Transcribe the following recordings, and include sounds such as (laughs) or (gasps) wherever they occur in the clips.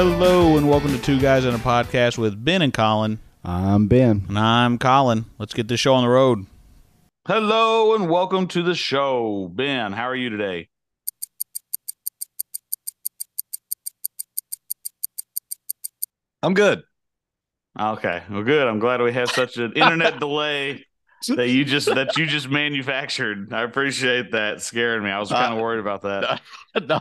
Hello and welcome to Two Guys on a Podcast with Ben and Colin. I'm Ben. And I'm Colin. Let's get this show on the road. Hello and welcome to the show. Ben, how are you today? I'm good. Okay. Well good. I'm glad we have such an internet (laughs) delay that you just that you just manufactured. I appreciate that scaring me. I was kind of Uh, worried about that. (laughs) no,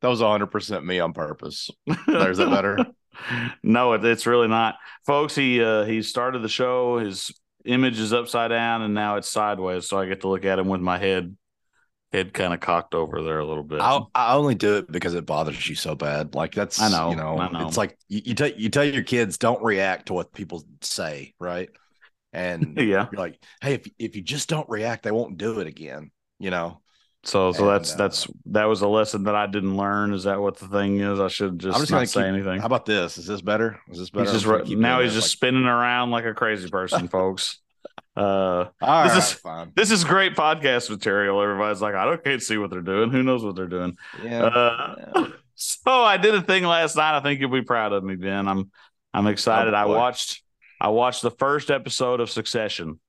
that was 100% me on purpose. (laughs) There's that better. (laughs) no, it, it's really not, folks. He uh, he started the show. His image is upside down, and now it's sideways. So I get to look at him with my head head kind of cocked over there a little bit. I, I only do it because it bothers you so bad. Like that's I know, you know, I know. it's like you, you tell you tell your kids don't react to what people say, right? And (laughs) yeah. you're like, hey, if if you just don't react, they won't do it again. You know, So so And, that's uh, that's that was a lesson that I didn't learn. Is that what the thing is? I should just, I'm just not gonna say anything. How about this? Is this better? Is this better? He's just I'm gonna ru- keep now he's just spinning around like a crazy person, (laughs) folks. Uh, all this right, is- fine. this is great podcast material. Everybody's like, I don't can't see what they're doing. Who knows what they're doing? Yeah. Uh, (laughs) so I did a thing last night. I think you'll be proud of me, Ben. I'm I'm excited. I watched I watched the first episode of Succession.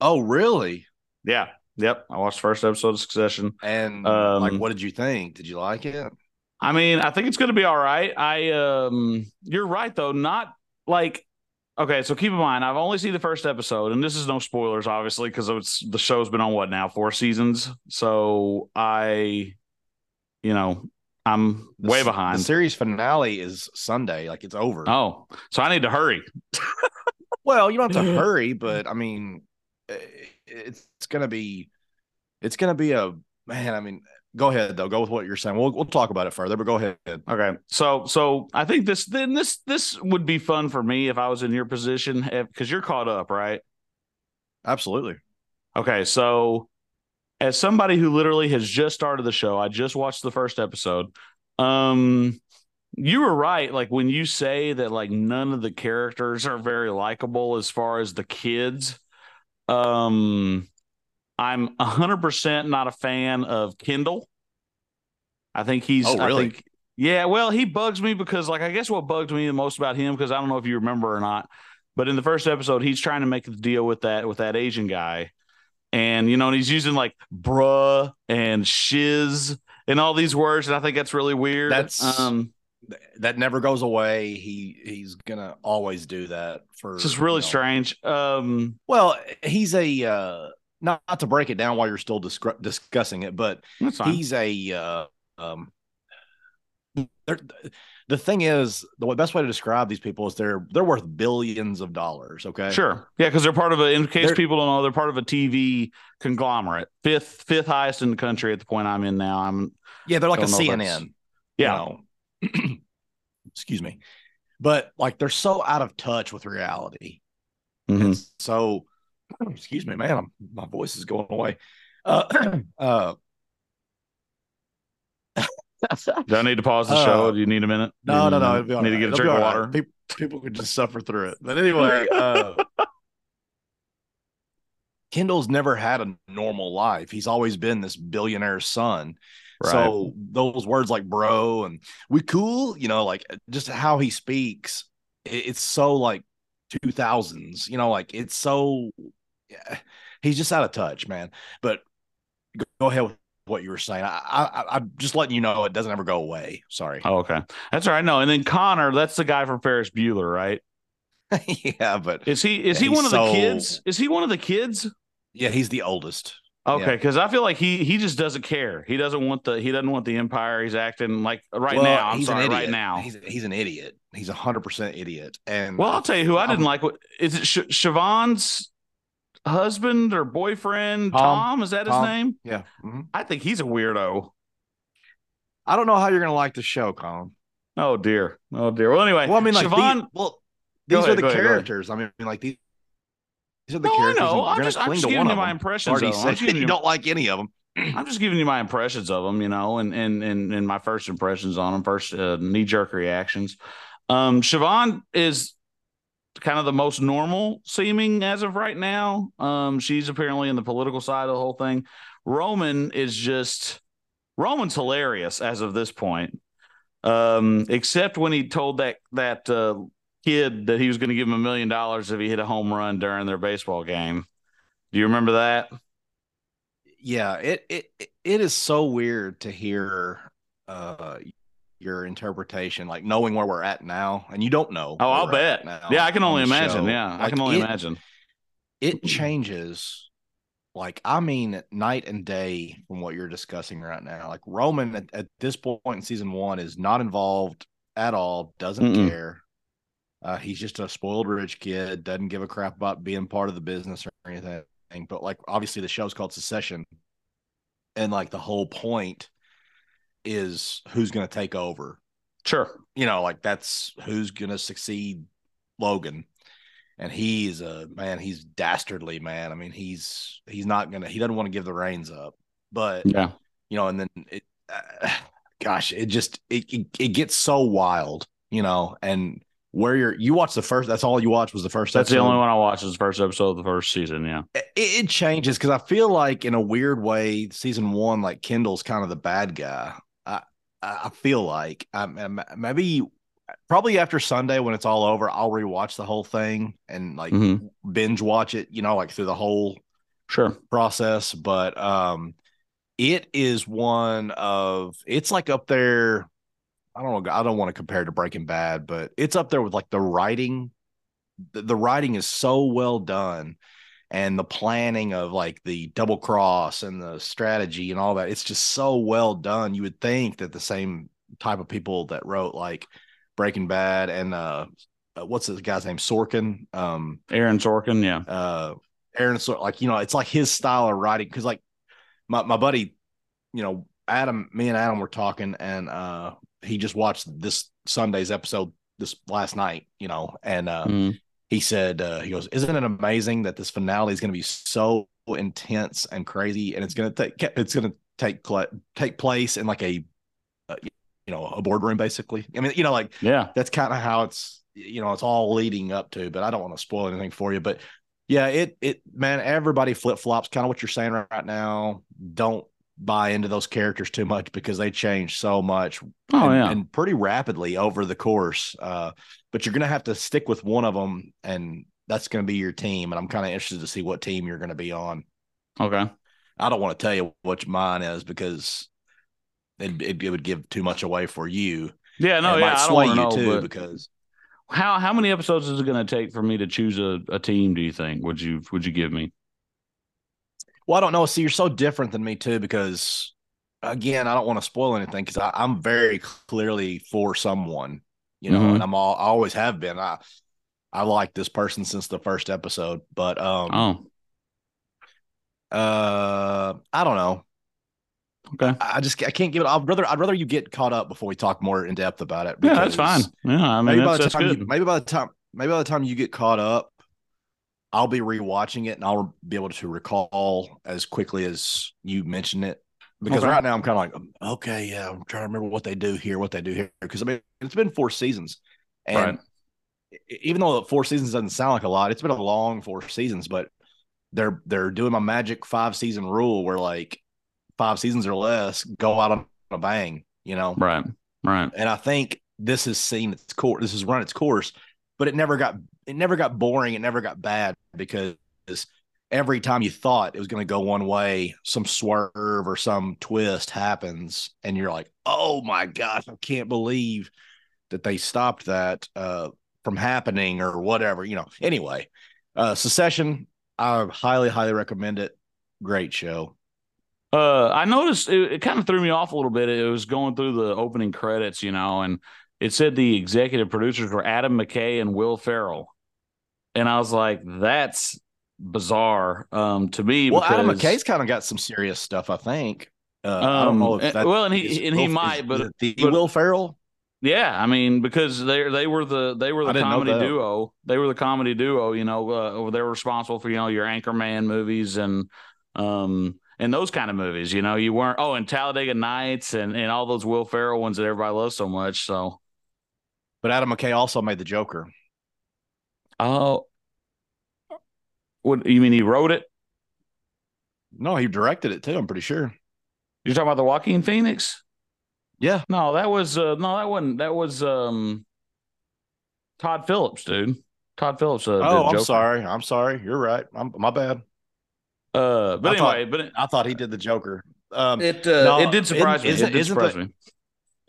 oh, really? Yeah. Yep. I watched the first episode of Succession. And Um, like, what did you think? Did you like it? I mean, I think it's going to be all right. I um you're right though, not like okay, so keep in mind I've only seen the first episode and this is no spoilers obviously because it's the show's been on what now, 4 seasons. So I you know, I'm The way behind. The series finale is Sunday. Like it's over. oh, so I need to hurry. Well, you don't have to (laughs) hurry, but I mean, eh, it's, gonna be, it's gonna be a man. I mean, go ahead though. Go with what you're saying. We'll we'll talk about it further, but go ahead. Okay. So so I think this then this this would be fun for me if I was in your position because you're caught up, right? Absolutely. Okay, so as somebody who literally has just started the show, I just watched the first episode. Um you were right like when you say that like none of the characters are very likable as far as the kids. Um I'm 100% not a fan of Kendall. I think he's Oh, I really? think yeah, well, he bugs me because like I guess what bugs me the most about him because I don't know if you remember or not, but in the first episode he's trying to make the deal with that with that Asian guy. And you know, and he's using like bruh and shiz and all these words, and I think that's really weird. That's- um That never goes away. He he's gonna always do that for. it's just really you know- strange. Um Well, he's a uh, not, not to break it down while you're still discru- discussing it, but he's a uh, um the thing is the best way to describe these people is they're they're worth billions of dollars okay Sure. Yeah, because they're part of a in case They're- people don't know, they're part of a TV conglomerate. Fifth fifth highest in the country at the point I'm in now. I'm yeah they're like a Don't know if that's- cnn yeah. you know. (clears throat) excuse me but like they're so out of touch with reality Mhm. and so (clears throat) excuse me man I'm, my voice is going away uh (clears throat) uh Do I need to pause the show? Uh, Do you need a minute? No, no, no. It'll be all Need to get a It'll drink of all right. water. People, people could just suffer through it. But anyway, (laughs) uh, Kendall's never had a normal life. He's always been this billionaire son. So those words like bro and we cool, you know, like just how he speaks, it's so like 2000s, you know, like it's so yeah, he's just out of touch, man. But go- ahead with what you were saying. I, I I'm just letting you know it doesn't ever go away. Sorry. Oh, okay. That's all right. No, and then Connor, that's the guy from Ferris Bueller, right? (laughs) yeah, but Is he is Yeah, he one of the kids? Is he one of the kids? yeah, he's the oldest. Okay, Yeah. because I feel like he he just doesn't care. He doesn't want the he doesn't want the empire. He's acting like right Well, now. I'm he's an sorry, right idiot. now. He's he's an idiot. He's a hundred percent idiot. And Well, I'll tell you who I didn't I'm- like. What is it? Sh- Siobhan's husband or boyfriend? Tom, Tom. is that his Tom. name? Yeah. mhm. I think he's a weirdo. I don't know how you're gonna like the show, Colin. Oh dear. Oh dear. Well, anyway. Well, I mean, like Siobhan. these, well, these ahead, are the go ahead, characters. I mean, like these. These are the no, I know. I'm just, I'm just giving you my impressions. Already Of them. Said you you, don't like any of them. (clears throat) I'm just giving you my impressions of them, you know, and and and, and my first impressions on them, first uh, knee jerk reactions. Um, Siobhan is kind of the most normal seeming as of right now. Um, she's apparently in the political side of the whole thing. Roman is just Roman's hilarious as of this point. Um, except when he told that that uh, kid that he was going to give him a million dollars if he hit a home run during their baseball game. Do you remember that? Yeah, it it it is so weird to hear uh your interpretation, like knowing where we're at now, and you don't know. Oh, I'll bet. Yeah, I can only imagine. Show. Yeah, like I can only it, imagine. It changes, like I mean, night and day from what you're discussing right now. Like Roman at, at this point in season one is not involved at all, doesn't Mm-mm. care. Uh, he's just a spoiled rich kid, doesn't give a crap about being part of the business or anything. But like, obviously, the show's called Succession, and like the whole point is who's going to take over. Sure. You know, like that's who's going to succeed Logan. And he's a man, he's dastardly, man. I mean, he's he's not going to he doesn't want to give the reins up. But yeah. You know, and then it uh, (sighs) gosh, it just it, it it gets so wild, you know, and where you're you watched the first that's all you watched was the first that's episode. the only one i watched was the first episode of the first season yeah it, it changes because i feel like in a weird way season one like kendall's kind of the bad guy i i feel like um, maybe probably after sunday when it's all over i'll rewatch the whole thing and like mm-hmm. binge watch it you know like through the whole sure process but um it is one of it's like up there I don't know. I don't want to compare to Breaking Bad, but it's up there with like the writing. The, the writing is so well done, and the planning of like the double cross and the strategy and all that. It's just so well done. You would think that the same type of people that wrote like Breaking Bad and uh, uh what's this guy's name Sorkin, um, Aaron Sorkin, yeah, uh, Aaron Sorkin, like you know, it's like his style of writing because like my my buddy, you know, Adam, me and Adam were talking, and uh, he just watched this Sunday's episode this last night, you know, and uh, mm. he said, uh, he goes, Isn't it amazing that this finale is going to be so intense and crazy and it's going to take, it's going to take, take place in like a, uh, you know, a boardroom basically. I mean, you know, like, yeah, that's kind of how it's, you know, it's all leading up to, but I don't want to spoil anything for you, but yeah, it, it, man, everybody flip flops, kind of what you're saying right now. Don't buy into those characters too much because they change so much oh, and, yeah. and pretty rapidly over the course. Uh, but you're going to have to stick with one of them, and that's going to be your team. And I'm kind of interested to see what team you're going to be on. Okay. I don't want to tell you what mine is because it, it, it would give too much away for you. Yeah, no, yeah, I don't want know too because how how many episodes is it going to take for me to choose a, a team? Do you think would you would you give me? Well, I don't know. See, you're so different than me too, because again, I don't want to spoil anything because I'm very clearly for someone, you know, mm-hmm. and I'm all I always have been. I I like this person since the first episode, but um, oh, uh, I don't know. Okay, I, I just I can't give it. I'd rather I'd rather you get caught up before we talk more in depth about it. Yeah, that's fine. Yeah, I mean, maybe by the time you, maybe by the time maybe by the time you get caught up, I'll be rewatching it and I'll be able to recall as quickly as you mentioned it. Because okay. right now I'm kind of like, um, okay, yeah, I'm trying to remember what they do here, what they do here. Because I mean, it's been four seasons, and right. even though four seasons doesn't sound like a lot, it's been a long four seasons. But they're they're doing my magic five season rule, where like five seasons or less go out on a bang, you know? Right, right. And I think this has seen its course. This has run its course, but it never got it never got boring. It never got bad because every time you thought it was going to go one way, some swerve or some twist happens, and you're like, "Oh my gosh, I can't believe that they stopped that uh, from happening or whatever." You know. Anyway, uh, Succession, I highly, highly recommend it. Great show. Uh, I noticed it, it kind of threw me off a little bit. It was going through the opening credits, you know, and it said the executive producers were Adam McKay and Will Ferrell and I was like, that's bizarre um, to me. Well, because, Adam McKay's kind of got some serious stuff, I think. Uh, um, I don't know if um, that well, and he and he might, but the but, Will Ferrell. Yeah, I mean, because they they were the they were the comedy duo. They were the comedy duo. You know, uh, they were responsible for you know your Anchorman movies and um and those kind of movies. You know, you weren't oh and Talladega Nights and and all those Will Ferrell ones that everybody loves so much. So, but Adam McKay also made the Joker. Oh, what you mean? He wrote it? No, he directed it too. I'm pretty sure. You're talking about the Joaquin Phoenix? Yeah. No, that was uh no, that wasn't that was um Todd Phillips, dude. Todd Phillips. Uh, oh, I'm sorry. I'm sorry. You're right. I'm my bad. Uh, but I anyway, thought, but it, I thought he did the Joker. Um, it uh, no, it did surprise isn't- me. It did surprise the- me.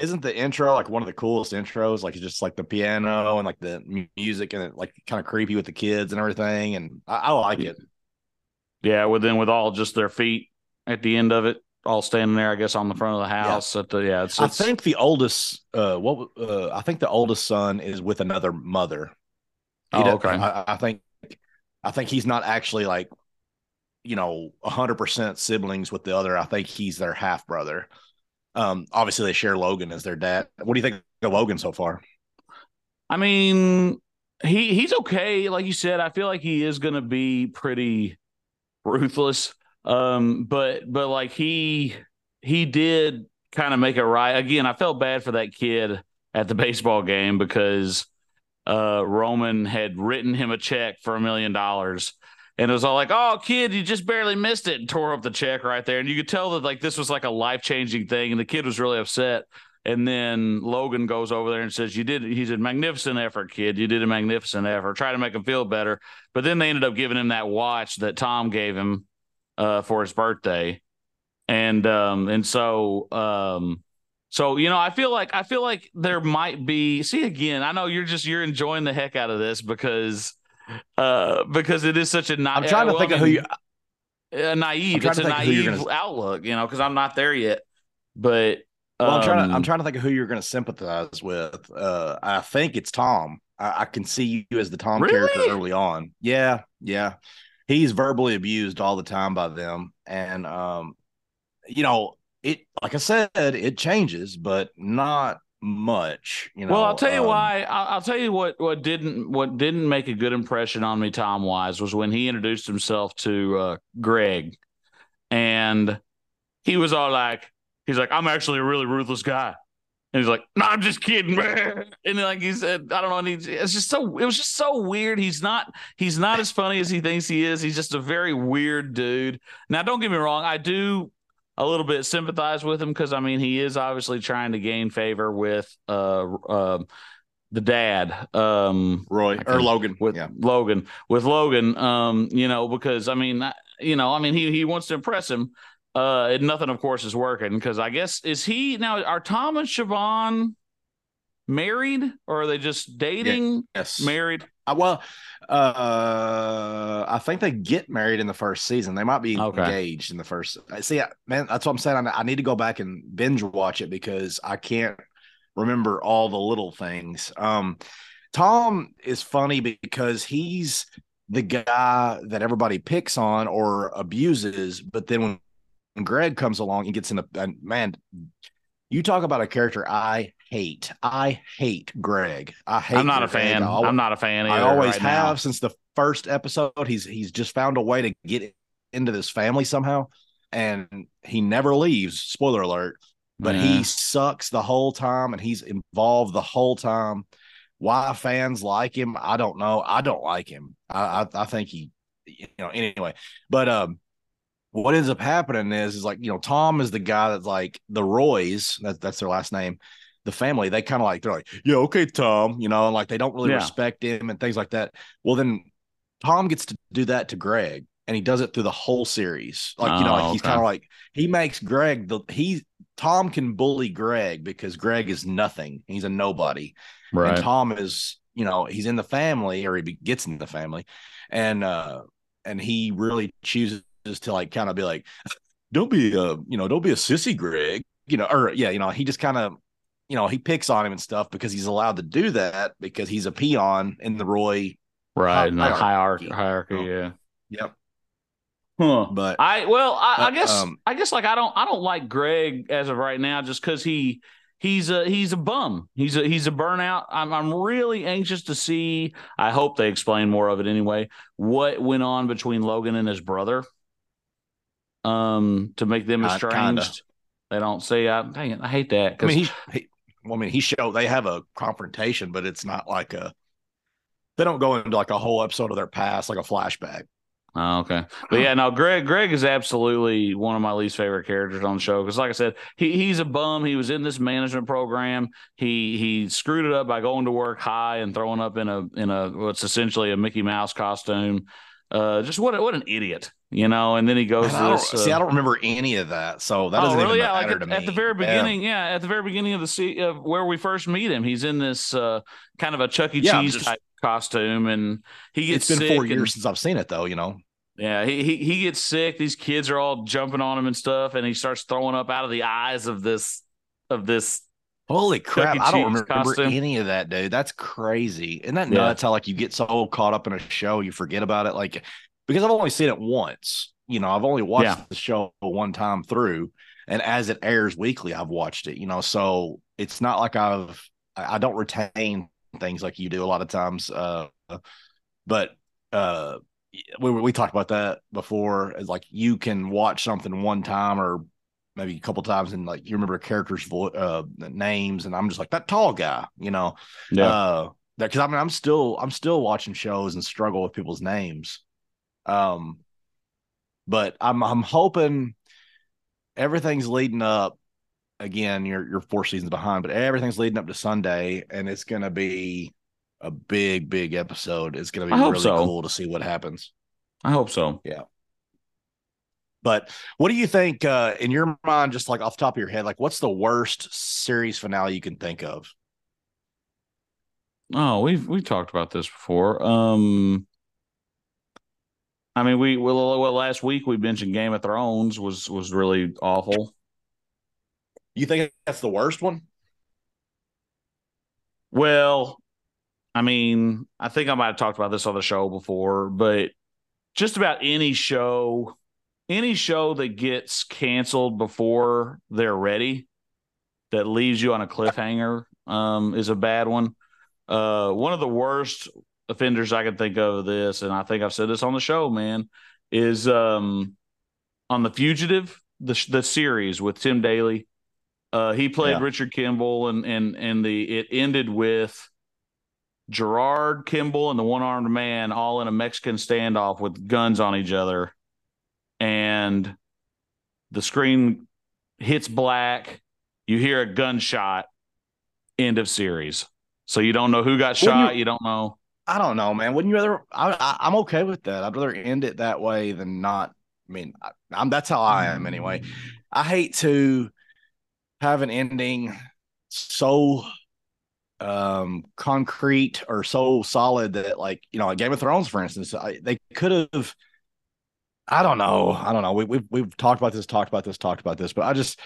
Isn't the intro like one of the coolest intros? Like it's just like the piano and like the music and it like kind of creepy with the kids and everything. And I, I like it. Yeah, with then with all just their feet at the end of it, all standing there, I guess, on the front of the house. At the yeah, it's, I think the oldest, uh, what uh, I think the oldest son is with another mother. He Oh, okay. I, I think, I think he's not actually like, you know, hundred percent siblings with the other. I think he's their half brother. Um, obviously they share Logan as their dad. What do you think of Logan so far? I mean, he he's okay. Like you said, I feel like he is going to be pretty ruthless. Um, but but like he he did kind of make it right. Again, I felt bad for that kid at the baseball game because uh Roman had written him a check for a million dollars. And it was all like, "Oh, kid, you just barely missed it," and tore up the check right there. And you could tell that like this was like a life changing thing, and the kid was really upset. And then Logan goes over there and says, "You did." He said, "Magnificent effort, kid. You did a magnificent effort. Try to make him feel better." But then they ended up giving him that watch that Tom gave him uh, for his birthday, and um, and so um, so you know, I feel like I feel like there might be. See again, I know you're just you're enjoying the heck out of this because uh because it is such a. Na- I'm trying to well, think I of who you. a naive. It's a think of who you're naive gonna- outlook, you know, because I'm not there yet. But Well, I'm trying to. I'm um, trying to think of who you're going to sympathize with. Uh, I think it's Tom. I, I can see you as the Tom Really? character early on. Yeah, yeah. He's verbally abused all the time by them, and um, you know, it. Like I said, it changes, but not much. You know. well, I'll tell you um, why. I'll, I'll tell you what. What didn't what didn't make a good impression on me, Tom wise, was when he introduced himself to uh, Greg, and he was all like, he's like, I'm actually a really ruthless guy. And he's like, no, I'm just kidding. (laughs) Man. And like he said, I don't know. And he, it's just so, it was just so weird. He's not, he's not as funny as he thinks he is. He's just a very weird dude. Now, don't get me wrong. I do a little bit sympathize with him because I mean, he is obviously trying to gain favor with, uh, uh, the dad, um, Roy or Logan. with yeah. Logan, with Logan, um, you know, because I mean, I- you know, I mean, he he wants to impress him. Uh, and nothing, of course, is working because I guess is he now? Are Tom and Siobhan married, or are they just dating? Yes. Married? Uh, well, uh, I think they get married in the first season. They might be Okay. engaged in the first. See, I- man, that's what I'm saying. I, I need to go back and binge watch it because I can't remember all the little things. Um, Tom is funny because he's the guy that everybody picks on or abuses, but then when, Greg comes along and gets in the and man, you talk about a character I hate. I hate Greg. I hate. Him. I'm not a fan. I al- I'm not a fan. I always right have now. since the first episode. He's he's just found a way to get into this family somehow, and he never leaves. Spoiler alert! But Yeah. he sucks the whole time, and he's involved the whole time. Why fans like him, I don't know. I don't like him. I I, I think he, you know. Anyway, but um, what ends up happening is is like you know Tom is the guy that's like the Roys. That's that's their last name. The family they kind of like they're like yeah okay Tom you know and like they don't really Yeah. respect him and things like that. Well then Tom gets to do that to Greg and he does it through the whole series. Like you know Oh, like he's okay. kind of like he makes Greg the he Tom can bully Greg because Greg is nothing. He's a nobody. right. And Tom is, you know, he's in the family or he gets in the family, and uh, and he really chooses to like kind of be like, don't be a, you know, don't be a sissy, Greg, you know, or yeah, you know, he just kind of, you know, he picks on him and stuff because he's allowed to do that because he's a peon in the Roy. right. And the hierarchy. hierarchy. Hierarchy. Oh. Yeah. Yep. Huh. But I well, I, I Uh, guess um, I guess like I don't I don't like Greg as of right now just because he he's a he's a bum. He's a he's a burnout. I'm I'm really anxious to see. I hope they explain more of it anyway. What went on between Logan and his brother? Um, to make them estranged. kinda. They don't see. I dang it, I hate that. I mean, he, he, well, I mean, he showed they have a confrontation, but it's not like a. They don't go into like a whole episode of their past, like a flashback. Oh, okay. But yeah, no, Greg Greg is absolutely one of my least favorite characters on the show because like I said, he he's a bum. He was in this management program. He he screwed it up by going to work high and throwing up in a in a what's essentially a Mickey Mouse costume. Uh just what what an idiot, you know, and then he goes I this, uh, see, I don't remember any of that. So that oh, doesn't really? even Yeah, matter like to at, me. at the very beginning, yeah. at the very beginning of the se- of where we first meet him, he's in this uh, kind of a Chuck E. Yeah, Cheese just- type costume, and he gets It's been four and- years since I've seen it though, you know. yeah, he, he he gets sick. These kids are all jumping on him and stuff, and he starts throwing up out of the eyes of this of this. Holy crap! I don't remember costume. any of that, dude. That's crazy. Isn't that Yeah. nuts? How like you get so caught up in a show you forget about it? Like because I've only seen it once. You know, I've only watched Yeah. the show one time through, and as it airs weekly, I've watched it. You know, so it's not like I've I don't retain things like you do a lot of times. Uh, but uh, we we talked about that before. Like you can watch something one time or maybe a couple times and like you remember a character's vo- uh names and I'm just like that tall guy, you know. Uh because I mean I'm still I'm still watching shows and struggle with people's names. Um but I'm I'm hoping everything's leading up again, you're you're four seasons behind, but everything's leading up to Sunday and it's gonna be a big, big episode. It's gonna be really so. cool to see what happens. I hope so. Yeah. But what do you think uh, in your mind, just like off the top of your head, like what's the worst series finale you can think of? Oh, we've we've talked about this before. Um, I mean, we well, well last week we mentioned Game of Thrones was was really awful. You think that's the worst one? Well, I mean, I think I might have talked about this on the show before, but just about any show, any show that gets canceled before they're ready, that leaves you on a cliffhanger, um, is a bad one. Uh, one of the worst offenders I can think of this, and I think I've said this on the show, man, is um, on the Fugitive, the the series with Tim Daly. Uh, he played Yeah. Richard Kimball, and and and the it ended with Gerard Kimball and the one armed man all in a Mexican standoff with guns on each other, and the screen hits black. You hear a gunshot. End of series. So you don't know who got shot. you- You don't know. I don't know, man. Wouldn't you rather? I, I'm okay with that. I'd rather end it that way than not. I mean, I, I'm that's how I am anyway. I hate to have an ending so um concrete or so solid that like you know like game of thrones for instance I, they could have i don't know i don't know we, we've we've talked about this talked about this talked about this but i just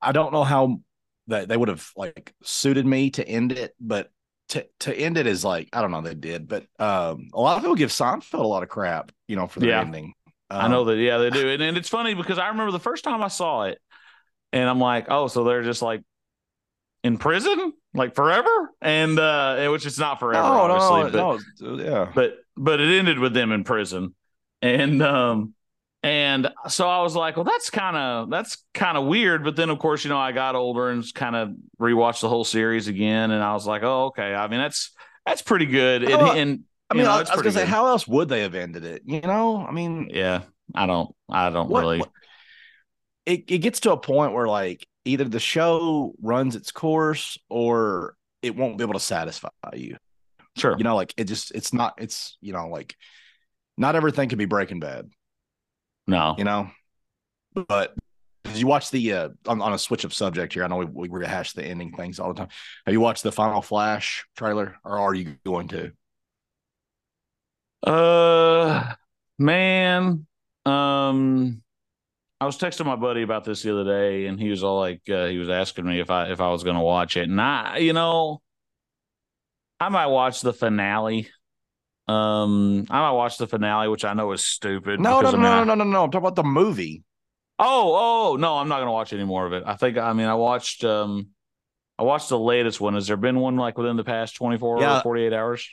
i don't know how that they would have like suited me to end it but to to end it is like i don't know they did but um a lot of people give seinfeld a lot of crap you know for the Yeah. ending I know Um, that. Yeah, they do. And, and it's funny because I remember the first time I saw it, and I'm like, oh, so they're just like in prison, like forever, and uh, which it's not forever, no, obviously, no, but no, yeah but but it ended with them in prison, and um. And so I was like, well, that's kind of that's kind of weird. But then, of course, you know, I got older and kind of rewatched the whole series again, and I was like, oh, okay. I mean, that's that's pretty good. And, Oh, and I mean, know, I, was gonna say, how else would they have ended it? You know, I mean, yeah, I don't, I don't what- really. what- it it gets to a point where like either the show runs its course or it won't be able to satisfy you. Sure. You know, like it just it's not it's you know like not everything can be Breaking Bad. No. You know, but did you watch the uh on, on a switch of subject here? I know we, we rehash the ending things all the time. Have you watched the Final Flash trailer, or are you going to? Uh, man, um, I was texting my buddy about this the other day, and he was all like, uh, he was asking me if I if I was going to watch it, and I, you know, I might watch the finale. Um, I might watch the finale, which I know is stupid. No, no, no, I mean, no, I- no, no, no. I'm talking about the movie. Oh, oh no, I'm not going to watch any more of it. I think, I mean, I watched, um, I watched the latest one. Has there been one like within the past 24 Yeah. or 48 hours?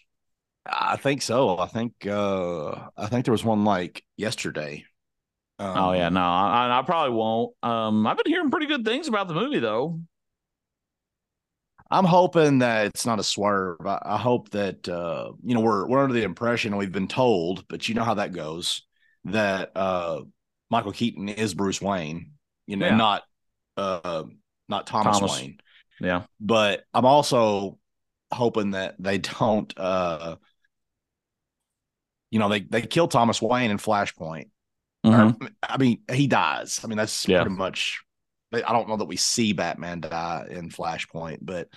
I think so. I think uh I think there was one like yesterday. Um, oh yeah, no, I, I probably won't. Um, I've been hearing pretty good things about the movie though. I'm hoping that it's not a swerve. I, I hope that uh you know we're we're under the impression we've been told, but you know how that goes. that uh Michael Keaton is Bruce Wayne, you know, Yeah. not uh not Thomas, Thomas. Wayne. Yeah. But I'm also hoping that they don't uh you know, they they kill Thomas Wayne in Flashpoint. Mhm. Or, I mean, he dies. I mean, that's Yeah. pretty much I don't know that we see Batman die in Flashpoint, but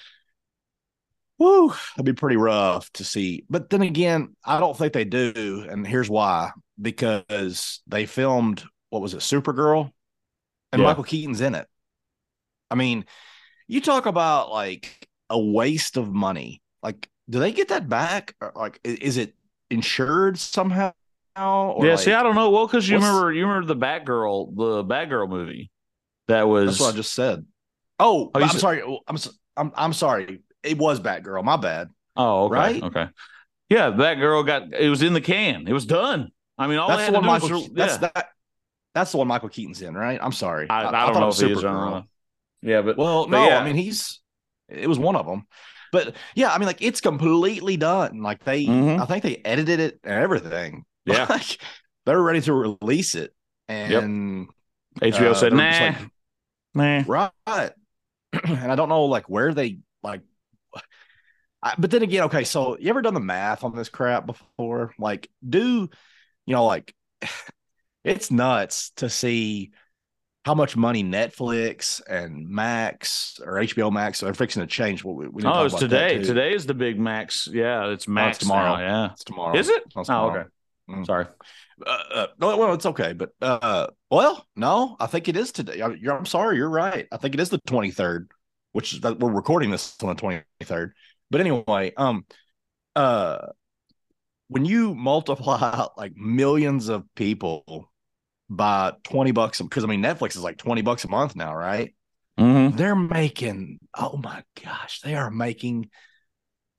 whoo, that'd be pretty rough to see. But then again, I don't think they do, and here's why: because they filmed what was it, Supergirl, and Yeah. Michael Keaton's in it. I mean, you talk about like a waste of money. Like, do they get that back? Or like, is it insured somehow? Or yeah. see, I don't know. Well, because you remember, you remember the Batgirl, the Batgirl movie. That was That's what I just said. Oh, Oh, I'm said- sorry. Oh, I'm, I'm I'm sorry. It was Batgirl. My bad. Oh, okay. Right? Okay. Yeah, that girl got it was in the can. It was done. I mean, all that's the one Michael. was, that's yeah. that. That's the one Michael Keaton's in, right? I'm sorry. I, I, thought don't know if he is. I Supergirl. don't know. Yeah, but Well, but no, yeah. I mean he's. It was one of them, but yeah, I mean like it's completely done. Like they, Mhm. I think they edited it and everything. Yeah. (laughs) like, they're ready to release it, and HBO uh, said, nah, like, nah. right (clears throat) and i don't know like where they like I, but then again okay so you ever done the math on this crap before like do you know like (sighs) it's nuts to see how much money netflix and max or hbo max are fixing to change what we, we need Oh, it's today. Today is the big Max. Yeah, it's Max tomorrow. now, Yeah. it's tomorrow Is it? No, it's Oh, okay. Mm. Sorry. Uh, uh, no, well, it's okay, but uh, well, no, I think it is today. I, you're, I'm sorry, you're right. I think it is the 23rd, which is that we're recording this on the 23rd. But anyway, um, uh, when you multiply like millions of people by 20 bucks, because I mean Netflix is like 20 bucks a month now, right? Mm-hmm. They're making, oh my gosh, they are making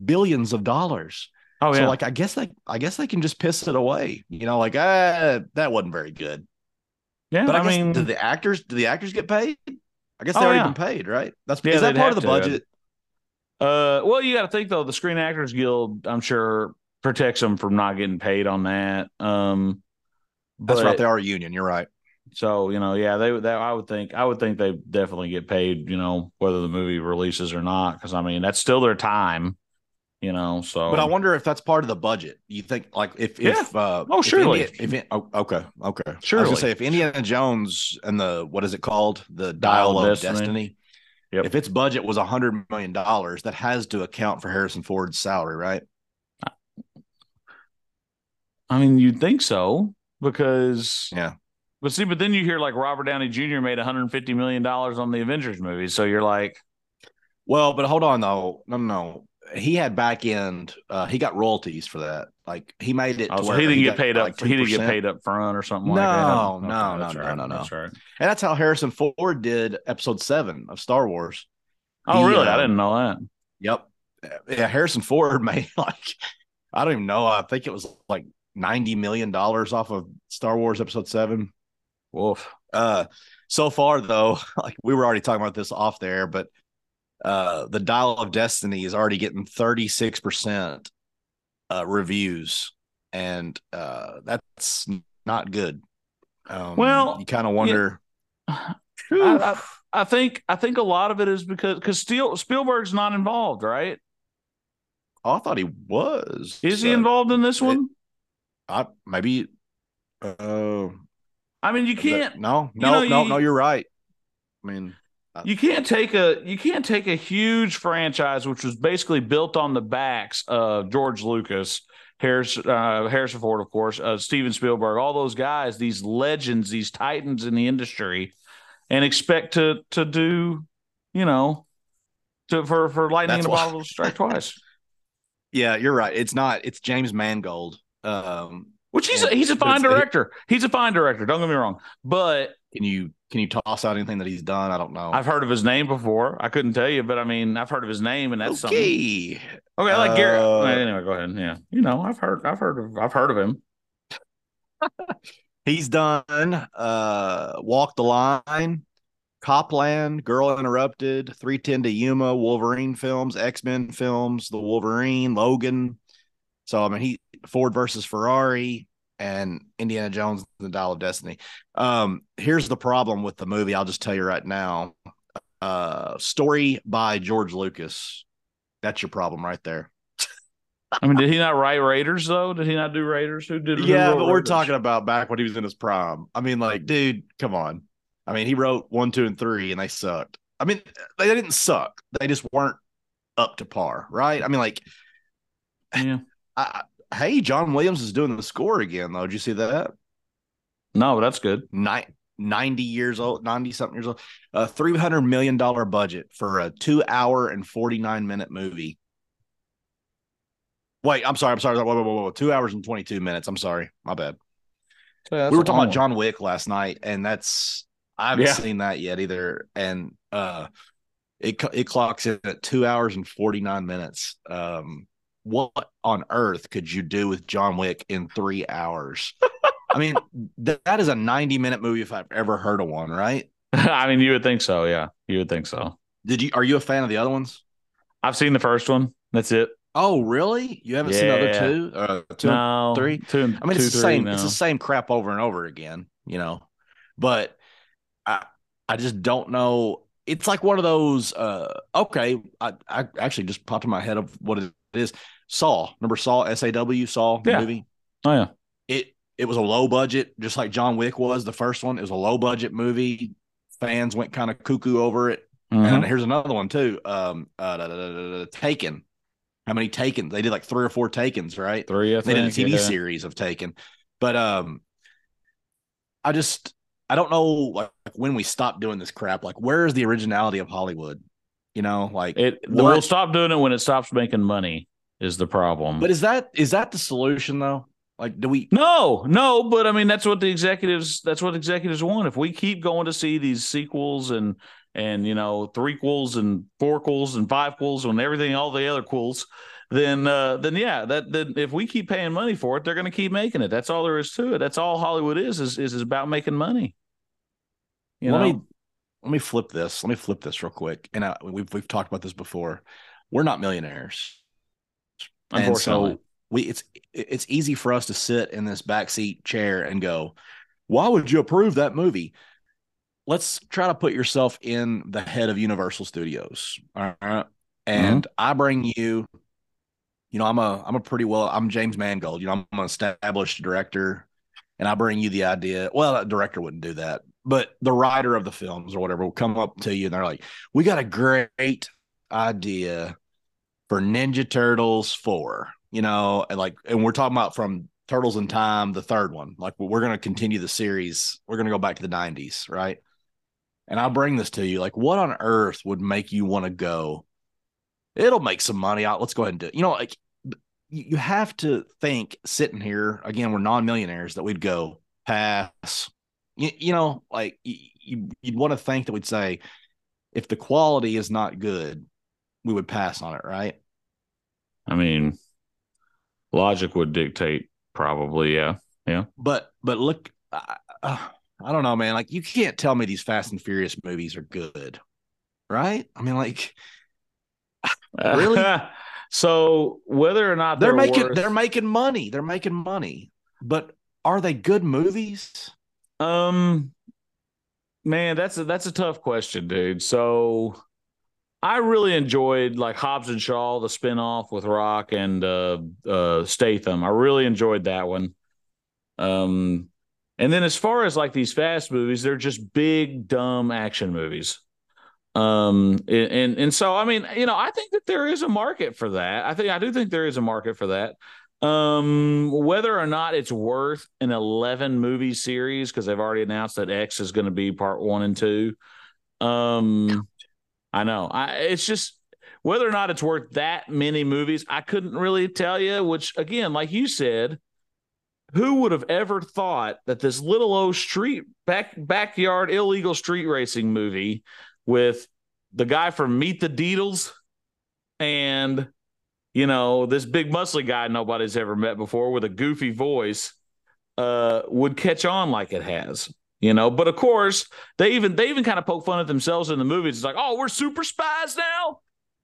billions of dollars. Oh so yeah. So like I guess they I guess they can just piss it away. You know, like ah, that wasn't very good. yeah. But I, I, mean, do the actors do the actors get paid? I guess they Oh, already yeah. been paid, right? That's Yeah, is that part of the to. budget? uh, well, you got to think though. The Screen Actors Guild, I'm sure, protects them from not getting paid on that. Um, That's but- right. They are a union. You're right. So you know, yeah, they that I would think I would think they definitely get paid. You know, whether the movie releases or not, because I mean that's still their time. You know, so But I wonder if that's part of the budget. You think like if Yeah. if uh Oh, if surely. If, it- oh, okay okay I was gonna say if Indiana Jones and the what is it called the Dial Dial of Destiny. Destiny. Yep. If its budget was a hundred million dollars, that has to account for Harrison Ford's salary, right? I mean you'd think so because Yeah. But see, but then you hear like Robert Downey Jr. made 150 million dollars on the Avengers movie, so you're like, Well, but hold on though. No, no, no. He had back end. Uh, he got royalties for that. Like he made it. oh, to so he didn't get paid up. like, he didn't get paid up front or something like that. No, Okay, no, no, right, no, no, That's right. And that's how Harrison Ford did Episode Seven of Star Wars. Oh, He, really? I um, didn't know that. Yep. Yeah, Harrison Ford (laughs) made like I don't even know. I think it was like ninety million dollars off of Star Wars Episode Seven. Wolf. Uh, so far though, (laughs) like we were already talking about this off there, but uh, the Dial of Destiny is already getting thirty six percent uh reviews, and uh, that's not good. Um, Well, you kind of wonder. (sighs) I, I, I think I think a lot of it is because because Steel, Spielberg's not involved, right? oh, I thought he was. Is he involved in this one? I, maybe. Uh, I mean, you can't no, you no, know, no, you- no. You're right. I mean, you can't take a you can't take a huge franchise which was basically built on the backs of George Lucas, Harris, uh, Harrison Ford, of course, uh, Steven Spielberg, all those guys, these legends, these titans in the industry, and expect to to do, you know, to for for lightning That's in a why- bottle to strike twice. (laughs) yeah, you're right. It's not. It's James Mangold. Um, Which he's a, he's a fine director. He's a fine director. Don't get me wrong, but can you can you toss out anything that he's done? I don't know. I've heard of his name before. I couldn't tell you, but I mean, I've heard of his name, and that's something. okay. Okay, I like. Uh, anyway, go ahead. Yeah, you know, I've heard, I've heard of, I've heard of him. (laughs) He's done uh Walk the Line, Copland, Girl Interrupted, 310 to Yuma, Wolverine films, X-Men films, The Wolverine, Logan. So I mean he Ford versus Ferrari. and Indiana Jones and the Dial of Destiny. Um, here's the problem with the movie. I'll just tell you right now. Uh, story by George Lucas. That's your problem right there. (laughs) I mean, did he not write Raiders though? Did he not do Raiders? Who did? Yeah, but we're talking about back when he was in his prime. I mean, like, dude, come on. I mean, he wrote one, two, and three, and they sucked. I mean, they didn't suck. They just weren't up to par, right? I mean, like, yeah. I, hey, John Williams is doing the score again, though. Did you see that? No, that's good. Nine, 90 years old, 90 something years old, a $300 million budget for a two hour and 49 minute movie. Wait, I'm sorry. I'm sorry. Whoa, whoa, whoa, whoa. Two hours and 22 minutes. I'm sorry. My bad. Yeah, we were talking about John Wick last night, and that's I haven't yeah. seen that yet either. And uh it it clocks in at two hours and 49 minutes. Um what on earth could you do with John Wick in three hours? I mean, th- that is a 90 minute movie if I've ever heard of one, right? (laughs) I mean, you would think so. Yeah. You would think so. Did you, are you a fan of the other ones? I've seen the first one. That's it. Oh, really? You haven't yeah. seen the other two? Uh, two no, three? Two, I mean, two, it's the three, same, no. it's the same crap over and over again, you know, but I, I just don't know. It's like one of those, uh, okay. I, I actually just popped in my head of what it is. Saw, remember Saw, S A W, Saw, the yeah. movie? Oh, yeah. It it was a low budget, just like John Wick was the first one. It was a low budget movie. Fans went kind of cuckoo over it. Mm-hmm. And here's another one too. Um, uh, da, da, da, Taken. How many Takens? They did like three or four Takens, right? Three. I they think, did a TV yeah. series of Taken, but um, I just I don't know like when we stopped doing this crap. Like, where is the originality of Hollywood? You know, like it. We'll stop doing it when it stops making money. Is the problem? But is that is that the solution though? Like, do we? No, no. But I mean, that's what the executives. That's what executives want. If we keep going to see these sequels and and you know threequels and fourquels and fivequels and everything, all the other quels, then uh, then yeah, that then if we keep paying money for it, they're going to keep making it. That's all there is to it. That's all Hollywood is is is, is about making money. You let know? me let me flip this. Let me flip this real quick. And I, we've we've talked about this before. We're not millionaires. Unfortunately. And so we it's it's easy for us to sit in this backseat chair and go, why would you approve that movie? Let's try to put yourself in the head of Universal Studios. All right. And mm-hmm. I bring you, you know, I'm a I'm a pretty well, I'm James Mangold. You know, I'm an established director. And I bring you the idea. Well, a director wouldn't do that, but the writer of the films or whatever will come up to you and they're like, We got a great idea for Ninja Turtles 4 you know, and like, and we're talking about from Turtles in Time, the third one. Like, we're going to continue the series. We're going to go back to the 90s, right? And I'll bring this to you. Like, what on earth would make you want to go? It'll make some money out. Let's go ahead and do it. You know, like, you have to think sitting here again, we're non millionaires that we'd go pass. You, you know, like, you, you'd want to think that we'd say, if the quality is not good, we would pass on it, right? I mean, logic would dictate probably yeah yeah. But but look uh, i don't know man like you can't tell me these fast and furious movies are good right? I mean like (laughs) really? So whether or not they're, they're making worth... they're making money they're making money but are they good movies um man that's a that's a tough question dude so I really enjoyed like Hobbs and Shaw, the spinoff with Rock and uh, uh, Statham. I really enjoyed that one. Um, and then as far as like these fast movies, they're just big dumb action movies. Um, and and so I mean, you know, I think that there is a market for that. I think I do think there is a market for that. Um, whether or not it's worth an 11 movie series because they've already announced that X is going to be part one and two. Um, I know. I, it's just whether or not it's worth that many movies, I couldn't really tell you. Which, again, like you said, who would have ever thought that this little old street back backyard illegal street racing movie with the guy from Meet the Deedles and you know this big muscly guy nobody's ever met before with a goofy voice uh, would catch on like it has you know. But of course, they even they even kind of poke fun at themselves in the movies. It's like, oh, we're super spies now,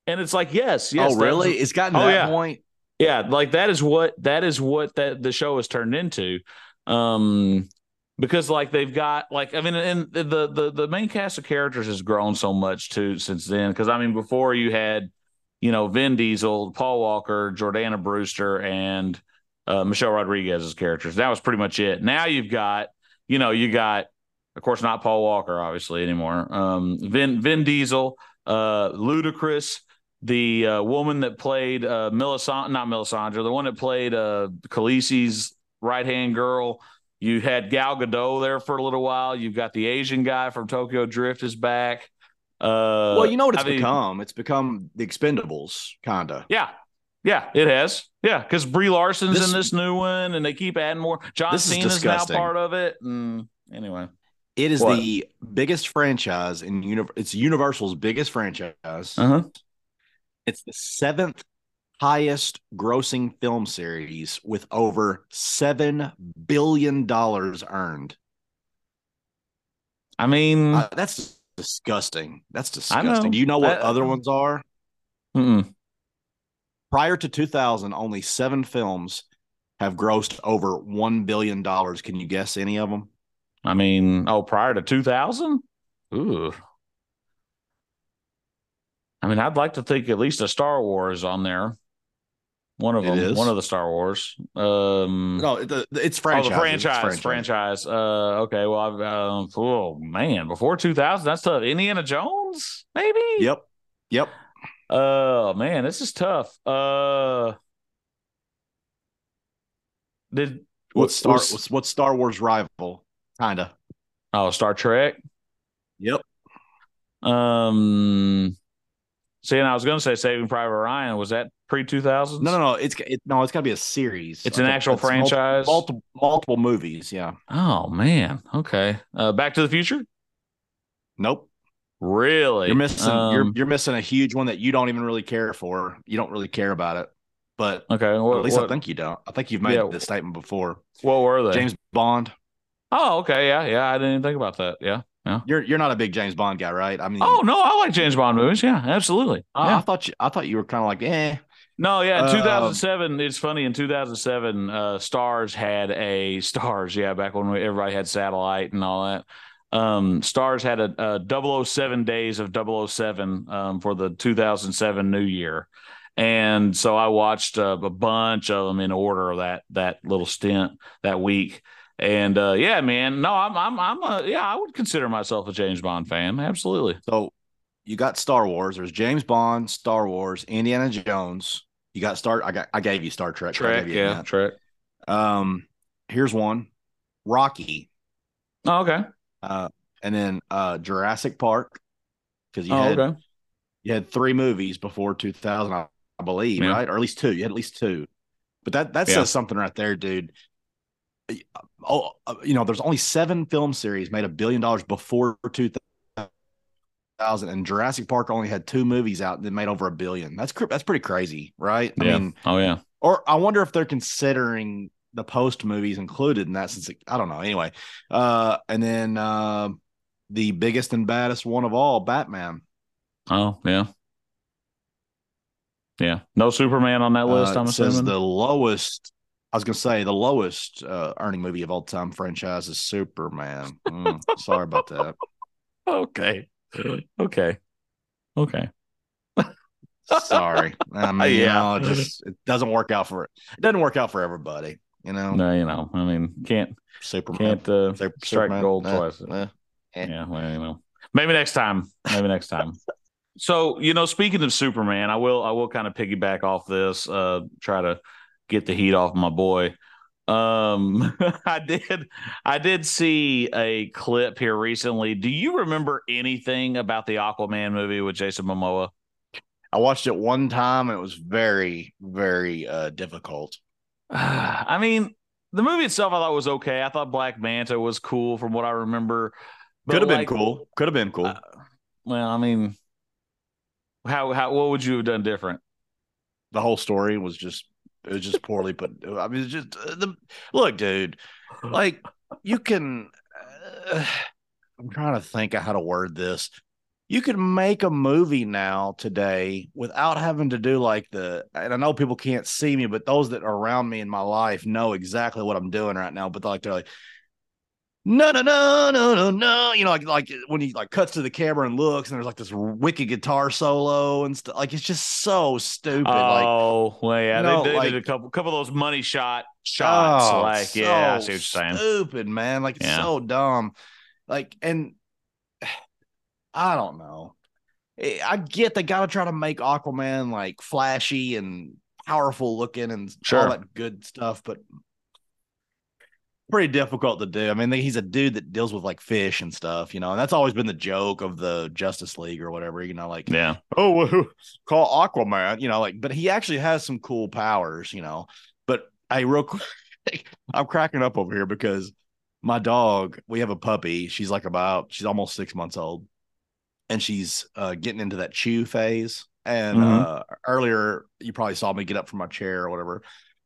and it's like, yes, yes. Oh, really? It's gotten oh, that yeah. point. Yeah, like that is what that is what that the show has turned into. Um because like they've got like I mean and the the the main cast of characters has grown so much too since then because I mean before you had you know Vin Diesel, Paul Walker, Jordana Brewster and uh, Michelle Rodriguez's characters. That was pretty much it. Now you've got you know you got of course not Paul Walker obviously anymore. Um Vin Vin Diesel, uh Ludacris, the uh, woman that played uh Melisandre, not Melisandre, the one that played uh Khaleesi's right hand girl you had Gal Gadot there for a little while. You've got the Asian guy from Tokyo Drift is back. Uh, well, you know what it's I mean, become? It's become the Expendables, kinda. Yeah, yeah, it has. Yeah, because Brie Larson's this, in this new one, and they keep adding more. John Cena's is now part of it. And anyway, it is what? the biggest franchise in uni- It's Universal's biggest franchise. Uh-huh. It's the seventh highest grossing film series with over $7 billion earned. I mean, uh, that's disgusting. That's disgusting. Do you know what I, other ones are? Mm-mm. Prior to 2000, only seven films have grossed over $1 billion. Can you guess any of them? I mean, oh, prior to 2000? Ooh. I mean, I'd like to think at least a Star Wars on there. One of them, one of the Star Wars. Um, no, the, it's franchise. Oh, the franchise, franchise. franchise. Uh, okay. Well, I've, uh, oh man, before 2000, that's tough. Indiana Jones, maybe. Yep. Yep. Oh uh, man, this is tough. Uh, did what Star was, what's Star Wars rival? Kinda. Oh, Star Trek. Yep. Um. See, and I was going to say Saving Private Ryan. Was that pre two thousands? No, no, no. It's it, no. It's got to be a series. It's an actual it's franchise. Multiple, multiple movies. Yeah. Oh man. Okay. Uh, Back to the Future. Nope. Really? You're missing. Um, you're you're missing a huge one that you don't even really care for. You don't really care about it. But okay, what, at least what, I think you don't. I think you've made yeah, this statement before. What were they? James Bond. Oh, okay, yeah, yeah. I didn't even think about that. Yeah. Yeah. You're you're not a big James Bond guy, right? I mean, oh no, I like James Bond movies. Yeah, absolutely. Uh, yeah. I thought you I thought you were kind of like, eh. No, yeah, in 2007. Uh, it's funny. In 2007, uh, Starz had a Stars. Yeah, back when we, everybody had satellite and all that. Um, Starz had a, a 007 days of 007 um, for the 2007 New Year, and so I watched uh, a bunch of them in order that that little stint that week. And uh, yeah, man, no, I'm, I'm, I'm, a, yeah, I would consider myself a James Bond fan. Absolutely. So you got Star Wars. There's James Bond, Star Wars, Indiana Jones. You got Star. I got. I gave you Star Trek. Trek. Yeah. That. Trek. Um, here's one. Rocky. Oh, okay. Uh, and then uh, Jurassic Park because you oh, had okay. you had three movies before 2000, I, believe, yeah. right? Or at least two. You had at least two. But that that yeah. says something right there, dude oh, uh, you know, there's only seven film series made a billion dollars before 2000, and Jurassic Park only had two movies out that made over a billion. That's that's pretty crazy, right? I mean, oh yeah. Or I wonder if they're considering the post movies included in that. Since it, I don't know. Anyway, uh, and then uh, the biggest and baddest one of all, Batman. Oh yeah. Yeah, no Superman on that list. Uh, I'm assuming says the lowest I was gonna say the lowest uh, earning movie of all time franchise is Superman. Mm, sorry about that. (laughs) Okay. Okay. Okay. sorry. I (laughs) mean, yeah, you know, it just it doesn't work out for it. It doesn't work out for everybody. You know. No, you know. I mean, can't Superman can't uh, Super, strike Superman, gold twice. Uh, yeah. Well, you know. Maybe next time. Maybe next time. so you know, speaking of Superman, I will I will kind of piggyback off this. Uh, try to get the heat off my boy. Um, (laughs) I did, I did see a clip here recently. Do you remember anything about the Aquaman movie with Jason Momoa? I watched it one time and it was very, very uh, difficult. (sighs) I mean, the movie itself I thought was okay. I thought Black Manta was cool from what I remember. Could have like, been cool. Could have been cool. Uh, well, I mean, how how what would you have done different? The whole story was just it was just poorly put. I mean, it's just uh, the look, dude. Like you can. Uh, I'm trying to think of how to word this. you could make a movie now today without having to do like the and I know people can't see me, but those that are around me in my life know exactly what I'm doing right now. But like they're like, no, no, no, no, no, no. You know, like like when he like cuts to the camera and looks, and there's like this wicked guitar solo and stuff. Like it's just so stupid. Oh, like, well, yeah, they, they like- did a couple couple of those money shot shots. oh, like, yeah, I see what you're saying. Stupid, man. Like it's Yeah. so dumb. Like, and (sighs) I don't know. I get they got to try to make Aquaman like flashy and powerful looking and Sure. all that good stuff, but pretty difficult to do. I mean, he's a dude that deals with like fish and stuff, you know, and that's always been the joke of the Justice League or whatever, you know, like Yeah, oh, well, (laughs) call Aquaman, you know, like, but he actually has some cool powers, you know. But I real quick, (laughs) I'm cracking up over here because my dog, we have a puppy. She's like about, she's almost six months old, and she's uh, getting into that chew phase. And Mhm. uh, earlier, you probably saw me get up from my chair or whatever.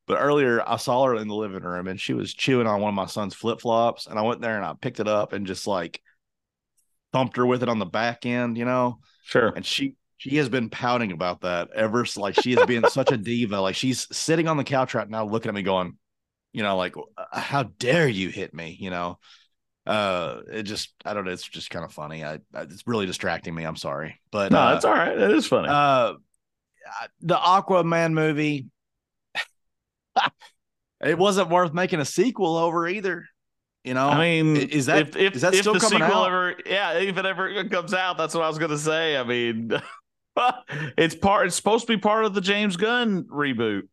But earlier, I saw her in the living room, and she was chewing on one of my son's flip flops, and I went there and I picked it up and just like thumped her with it on the back end, you know sure. and she she has been pouting about that ever like she has been such a diva like she's sitting on the couch right now looking at me going you know like "Uh, how dare you hit me you know uh it just i don't know it's just kind of funny I, I it's really distracting me i'm sorry but No, uh, it's all right. It is funny. uh the aquaman movie it wasn't worth making a sequel over either you know I mean, is that- if, if, is that if still the coming sequel out? ever? Yeah, if it ever comes out, that's what I was going to say. I mean, (laughs) it's part. It's supposed to be part of the James Gunn reboot.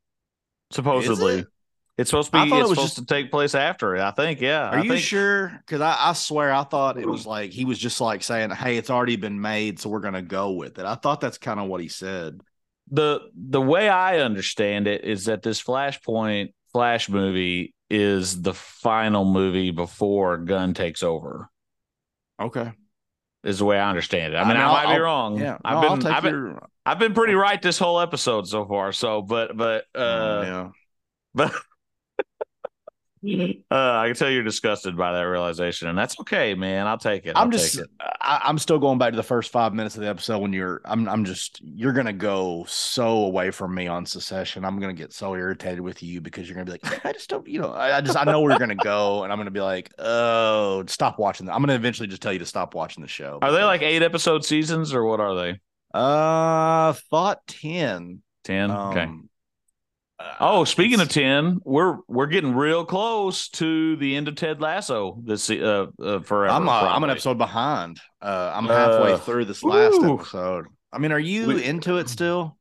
Supposedly, it? it's supposed to be. I thought It's it was supposed just- to take place after it. I think. Yeah. Are I you think, sure? Because I, I swear I thought it was like he was just like saying, "Hey, it's already been made, so we're gonna go with it." I thought that's kind of what he said. The the way I understand it is that this Flashpoint Flash movie is the final movie before Gunn takes over. Okay. Is the way I understand it. I I mean, I, I'll- might be I'll- wrong. Yeah, I've no, been, I've been, your. I've been pretty right this whole episode so far. So, but, but, uh, uh, yeah. (laughs) but, (laughs) uh, I can tell you're disgusted by that realization, and that's okay, man. I'll take it. I'll I'm just. it. I, I'm still going back to the first five minutes of the episode when you're. I'm. I'm just. You're gonna go so away from me on Succession. I'm gonna get so irritated with you because you're gonna be like, I just don't. You know, I, I just. I know where you're gonna go, and I'm gonna be like, oh, stop watching. that. I'm gonna eventually just tell you to stop watching the show. Are they like eight episode seasons or what are they? Uh, thought ten. 10? okay. Um, uh, Oh, speaking of 10, we're we're getting real close to the end of Ted Lasso this uh, uh forever. I'm uh, I'm an episode behind. Uh, I'm halfway Uh, through this last episode. I mean, are you We- into it still?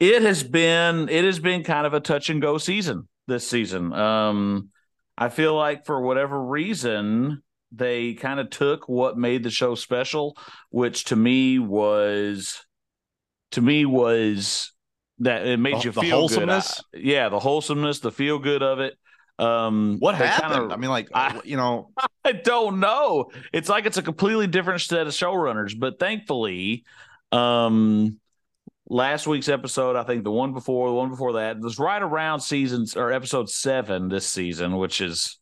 It has been it has been kind of a touch and go season this season. Um I feel like for whatever reason they kind of took what made the show special, which to me was to me was that it made The- you the feel wholesomeness? good. I- yeah, the wholesomeness, the feel good of it. Um What happened? kinda- I mean, like I- you know, (laughs) I don't know. It's like it's a completely different set of showrunners, but thankfully, um, last week's episode, I think the one before, the one before that, was right around seasons or episode seven this season, which is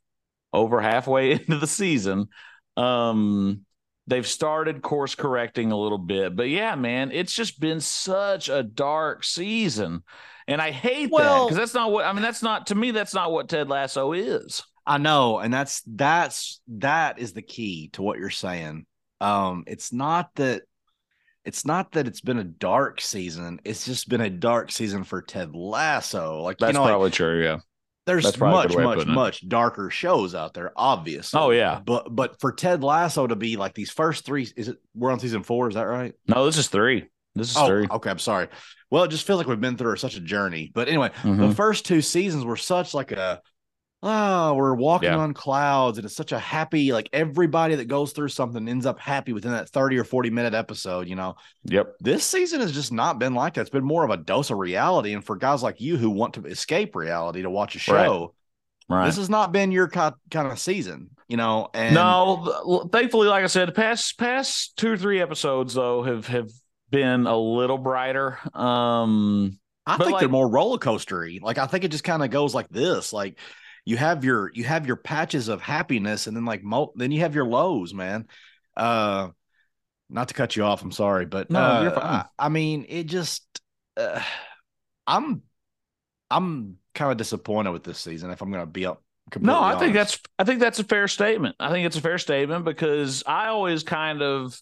over halfway (laughs) into the season. Um, they've started course correcting a little bit, but yeah, man, it's just been such a dark season. And I hate that because that's not what I mean. That's not to me. That's not what Ted Lasso is. I know, and that's that's that is the key to what you're saying. Um, it's not that it's not that it's been a dark season. It's just been a dark season for Ted Lasso. Like That's you know, like, probably true. Yeah. There's much good way of much much darker shows out there obviously Oh, yeah. but but for ted lasso to be like these first three is it we're on season four is that right No, this is three. This is oh three. okay i'm sorry well it just feels like we've been through such a journey but anyway the Mhm. first two seasons were such like a oh we're walking Yeah. on clouds and it's such a happy like everybody that goes through something ends up happy within that 30 or 40 minute episode you know Yep. this season has just not been like that it's been more of a dose of reality and for guys like you who want to escape reality to watch a show Right. this has not been your kind kind of season, you know. And no, thankfully, like I said, past past two or three episodes though have have been a little brighter. Um, I think like- they're more roller coastery. Like I think it just kind of goes like this. Like you have your you have your patches of happiness, and then like mo- then you have your lows, man. Uh, not to cut you off, I'm sorry, but No, uh, you're fine. I, I mean, it just uh, I'm I'm kind of disappointed with this season. If I'm going to be up, No, I think that's I think that's a fair statement. I think it's a fair statement because I always kind of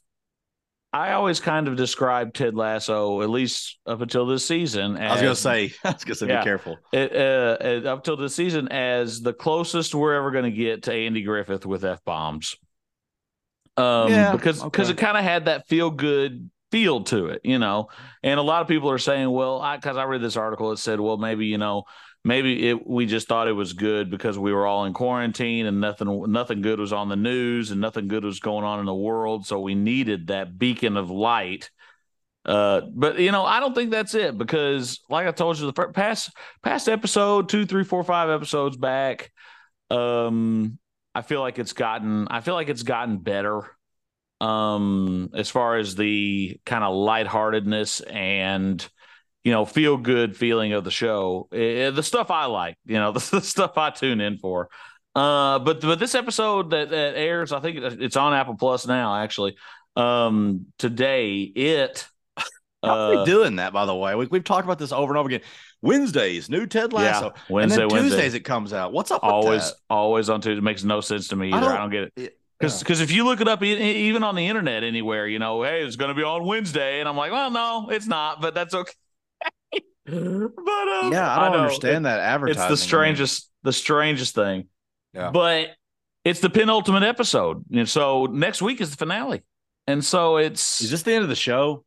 I always kind of describe Ted Lasso, at least up until this season. I was going to say. (laughs) I was going to say, Yeah. be careful. it, uh, uh, up till this season as the closest we're ever going to get to Andy Griffith with f bombs. Um, Yeah, because because okay. it kind of had that feel good feel to it, you know. And a lot of people are saying, well, I because I read this article, it said, well, maybe you know, maybe it we just thought it was good because we were all in quarantine and nothing nothing good was on the news and nothing good was going on in the world, so we needed that beacon of light. Uh, but you know, I don't think that's it because, like I told you, the past past episode two, three, four, five episodes back, um, I feel like it's gotten, I feel like it's gotten better. Um, as far as the kind of lightheartedness and you know feel good feeling of the show, Eh, the stuff I like, you know, (laughs) the, the stuff I tune in for. Uh, but but this episode that, that airs, I think it's on Apple Plus now. Actually, um, today it. How are uh, we doing that, by the way? We, we've talked about this over and over again. Wednesdays, new Ted Lasso. Yeah, Wednesday, and then Wednesday. Tuesdays it comes out. What's up with always, that? always on Tuesday. It makes no sense to me either. I don't- don't, get it It- because yeah. if you look it up even on the internet anywhere, you know, hey, it's going to be on Wednesday, and I'm like, well, no, it's not, but that's okay. But um, yeah, I don't know. understand that It- advertising. It's the strangest, the strangest thing. Yeah. But it's the penultimate episode, and so next week is the finale, and so it's Is this the end of the show?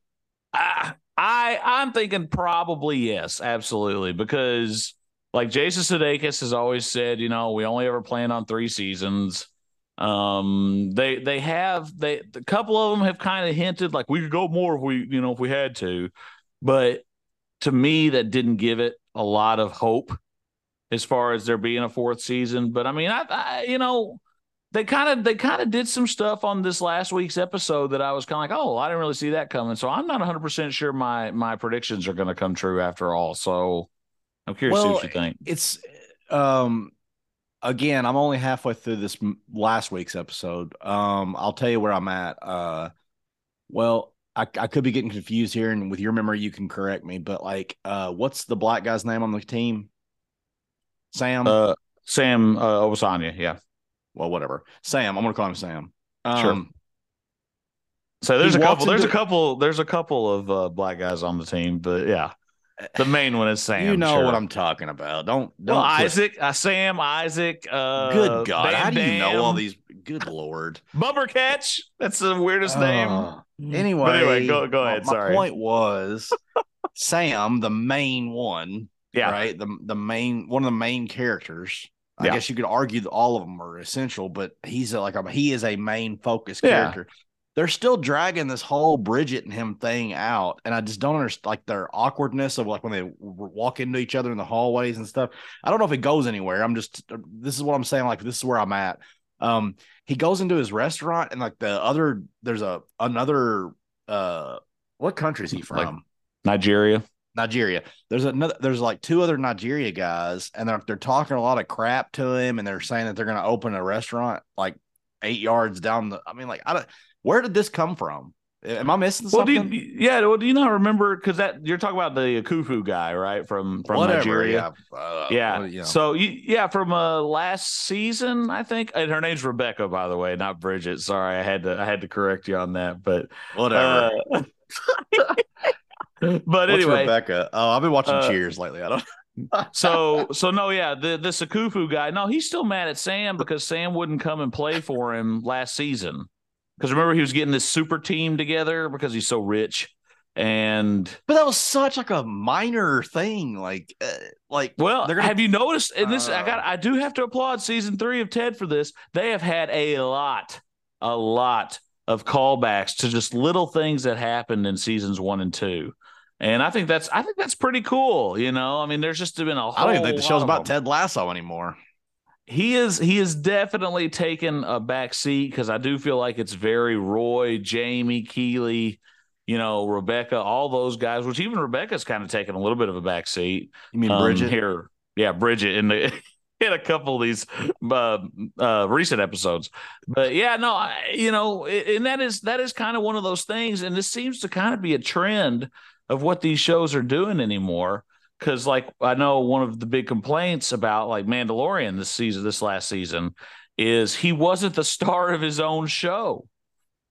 I, I I'm thinking probably yes, absolutely, because like Jason Sudeikis has always said, you know, we only ever plan on three seasons. Um, they they have they a couple of them have kind of hinted like we could go more if we you know if we had to, but to me that didn't give it a lot of hope as far as there being a fourth season. But I mean, I, I you know they kind of they kind of did some stuff on this last week's episode that I was kind of like, oh, I didn't really see that coming. So I'm not 100 percent sure my my predictions are going to come true after all. So I'm curious to see Well, what you think. It's um again, I'm only halfway through this last week's episode. Um I'll tell you where I'm at. Uh well, I, I could be getting confused here, and with your memory, you can correct me. But like, uh, what's the black guy's name on the team? Sam. Uh, Sam uh, Obisanya, yeah. well, whatever. Sam. I'm gonna call him Sam. Sure. Um, So there's a couple. There's a couple. There's a couple of uh, black guys on the team, but yeah, the main one is Sam. you know sure. what I'm talking about. Don't don't. Well, put- Isaac, uh, Sam, Isaac. Uh, Good God! Van How do you know all these? Good Lord. Bumbercatch. That's the weirdest name. Uh, Anyway, anyway, go- go ahead, My sorry. point was (laughs) Sam, the main one, Yeah. right? The the main one of the main characters. I Yeah. guess you could argue that all of them are essential, but he's a, like a he is a main focus Yeah. character. They're still dragging this whole Bridget and him thing out, and I just don't understand like their awkwardness of like when they walk into each other in the hallways and stuff. I don't know if it goes anywhere. I'm just this is what I'm saying. Like this is where I'm at. Um, he goes into his restaurant and like the other there's a another uh what country is he from? Like- Nigeria. Nigeria. There's another. There's like two other Nigeria guys, and they're they're talking a lot of crap to him, and they're saying that they're going to open a restaurant like eight yards down the. I mean, like, I don't. Where did this come from? Am I missing Well, do something? you, yeah. Well, do you not remember? Because that you're talking about the Akufo guy, right? From from Whatever. Nigeria. Yeah. Uh, Yeah. what- you know. So you, yeah, from uh last season, I think, and her name's Rebecca, by the way, not Bridget. Sorry, I had to I had to correct you on that, but whatever. uh, (laughs) but What's anyway, Rebecca? Oh, I've been watching uh, Cheers lately. I don't. (laughs) so so no, yeah, the the Sakufu guy, no, he's still mad at Sam because Sam wouldn't come and play for him last season. Because remember, he was getting this super team together because he's so rich, and But that was such like a minor thing. Like, uh, like Well, they're gonna have you noticed? And this, I Uh. got, I do have to applaud season three of Ted for this. They have had a lot, a lot of callbacks to just little things that happened in seasons one and two, and I think that's, I think that's pretty cool. You know, I mean, there's just been a whole. I don't even think the show's about them. Ted Lasso anymore. He is, he is definitely taken a back seat because I do feel like it's very Roy, Jamie, Keeley. You know, Rebecca, all those guys, which even Rebecca's kind of taken a little bit of a back seat You mean um, Bridget? here. Yeah, Bridget in the (laughs) in a couple of these uh, uh, recent episodes. But yeah, no, I, you know, and that is that is kind of one of those things, and this seems to kind of be a trend of what these shows are doing anymore. Because like I know one of the big complaints about like Mandalorian this season, this last season, is he wasn't the star of his own show,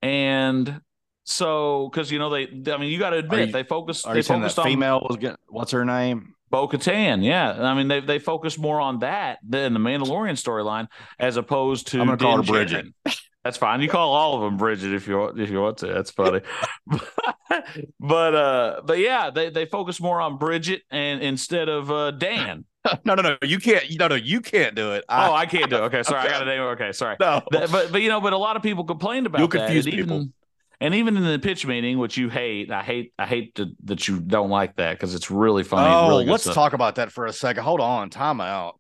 and so because you know they, I mean, you got to admit you, they focused. Are they focused on female was getting what's her name? Bo Katan, yeah. I mean, they they focus more on that than the Mandalorian storyline, as opposed to. I'm gonna call her Bridget. (laughs) That's fine. You call all of them Bridget if you want, if you want to. That's funny. (laughs) but uh, but yeah, they they focus more on Bridget and instead of uh, Dan. (laughs) no, no, no. You can't. No, no. You can't do it. oh, I can't do. It. Okay, sorry. I got a name. Okay, sorry. no. But but you know, but a lot of people complained about You'll that. confuse and even, people. And even in the pitch meeting, which you hate, I hate, I hate to, that you don't like that because it's really funny. oh, really let's stuff. talk about that for a second. Hold on. Time out.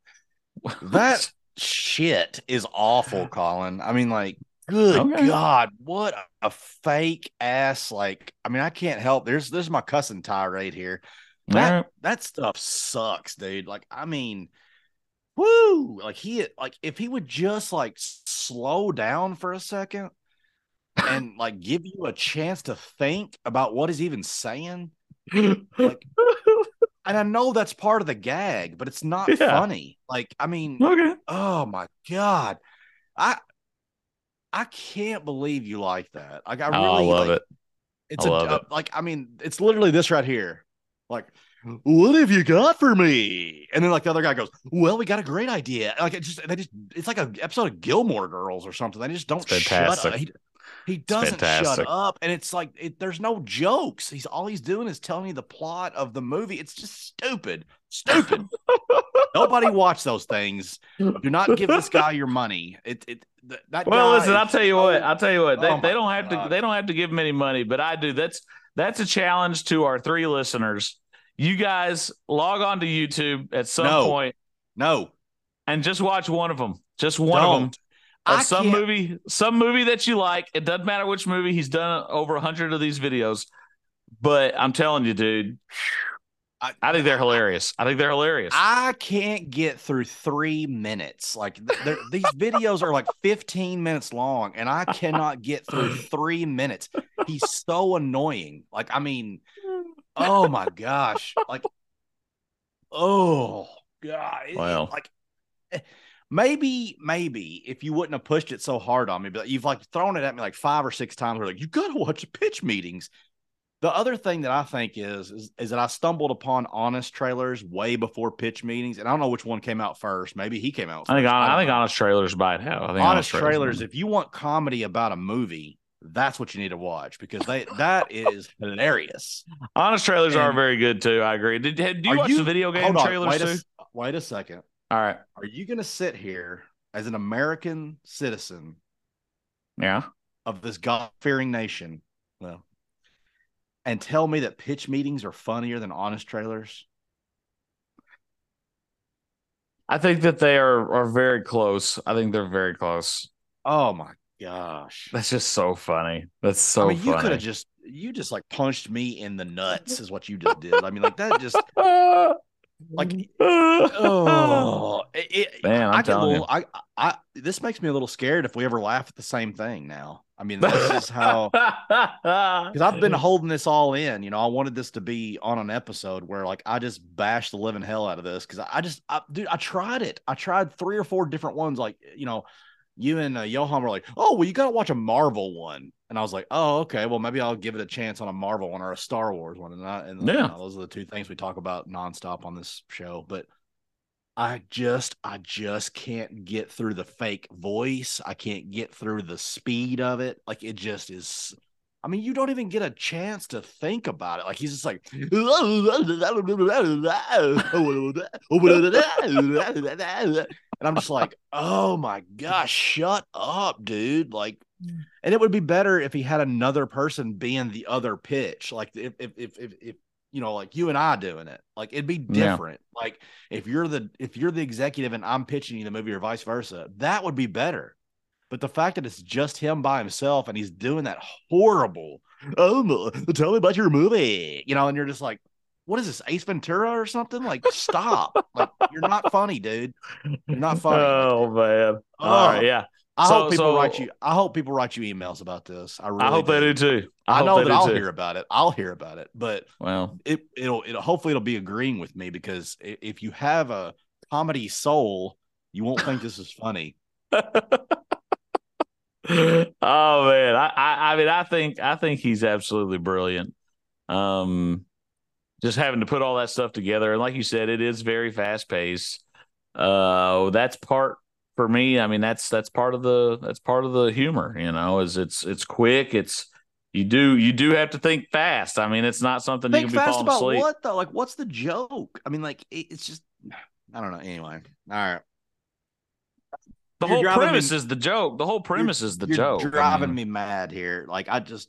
(laughs) That shit is awful, Collin. I mean, like, good Okay. God, what a fake ass. Like, I mean, I can't help. There's there's my cussing tirade here. That right. that stuff sucks, dude. Like, I mean, woo. Like he like if he would just like slow down for a second and like give you a chance to think about what he's even saying. Like, (laughs) and I know that's part of the gag, but it's not Yeah. funny. Like, I mean, okay. oh my god, I I can't believe you like that. Like, I Oh, I really love like, it. It's I a love it. like, I mean, it's literally this right here. Like, what have you got for me? And then like the other guy goes, "Well, we got a great idea." Like it just they just it's like an episode of Gilmore Girls or something. They just don't shut up. He, he doesn't shut up, and it's like it, there's no jokes. He's all he's doing is telling you the plot of the movie. It's just stupid, stupid. (laughs) Nobody watch those things. Do not give this guy your money. It it that. Well, listen, is I'll tell you what. I'll tell you what. They, Oh they don't have to. They don't have to give him any money, but I do. That's that's a challenge to our three listeners. You guys log on to YouTube at some No. point no, and just watch one of them. Just one of them. I some can't- movie, some movie that you like. It doesn't matter which movie. He's done over a hundred of these videos, but I'm telling you, dude, I, I think they're hilarious. I think they're hilarious. I can't get through three minutes. Like these videos are like 15 minutes long, and I cannot get through (laughs) three minutes. He's so annoying. Like, I mean, oh my gosh. Like, oh God. Wow. like eh, maybe, maybe if you wouldn't have pushed it so hard on me, but you've like thrown it at me like five or six times. We're like, you gotta watch the pitch meetings. The other thing that I think is, is is that I stumbled upon honest trailers way before pitch meetings, and I don't know which one came out first. Maybe he came out. I think first. I, don't think know. honest trailers might have. I think honest trailers. trailers. If you want comedy about a movie, that's what you need to watch because they that is hilarious. Honest trailers are very good too. I agree. Did, did you watch you- the video game Hold on, trailers wait too? a, wait a second. All right. Are you going to sit here as an American citizen Yeah. of this God fearing nation? Well, and tell me that pitch meetings are funnier than honest trailers? I think that they are are very close. I think they're very close. Oh my gosh. That's just so funny. That's so I mean, you could have just you just like punched me in the nuts is what you just did. I mean, like that just (laughs) like mm-hmm. oh. oh it, it- Man, I'm I get a telling little, I I this makes me a little scared if we ever laugh at the same thing now. I mean, this (laughs) is how because I've been holding this all in. You know, I wanted this to be on an episode where like I just bashed the living hell out of this because I just, I, dude, I tried it. I tried three or four different ones. Like, you know, you and uh, Johan were like, "Oh, well, you got to watch a Marvel one," and I was like, "Oh, okay. Well, maybe I'll give it a chance on a Marvel one or a Star Wars one." And, I, and Yeah. know, those are the two things we talk about nonstop on this show. But I just, I just can't get through the fake voice. I can't get through the speed of it. Like it just is. I mean, you don't even get a chance to think about it. Like he's just like, (laughs) (laughs) (laughs) and I'm just like, (laughs) oh my gosh, shut up, dude. Like, and it would be better if he had another person being the other pitch. Like if if if if, if you know, like you and I doing it, like it'd be Yeah. different. Like if you're the if you're the executive and I'm pitching you the movie or vice versa, that would be better. But the fact that it's just him by himself and he's doing that horrible, oh, tell me about your movie, you know, and you're just like, what is this, Ace Ventura or something? Like, stop! like, you're not funny, dude. You're not funny. Oh man! All right, Oh. yeah. I So- hope people so- write you. I hope people write you emails about this. I really. I hope they do too. I, hope know that I'll too. hear about it. I'll hear about it, but Well, it it'll it'll hopefully it'll be agreeing with me because if you have a comedy soul, you won't think this is funny. (laughs) oh man, I, I I mean I think I think he's absolutely brilliant. Um, just having to put all that stuff together, and like you said, it is very fast paced. Uh, that's part for me. I mean, that's that's part of the that's part of the humor. You know, is it's it's quick. It's you do you do have to think fast. I mean, it's not something Think you can be fast falling about asleep. what though? Like, what's the joke? I mean, like it, it's just I don't know. Anyway, all right. The You're whole driving me- premise is the joke. The whole premise is the joke. I driving mean- me mad here. Like I just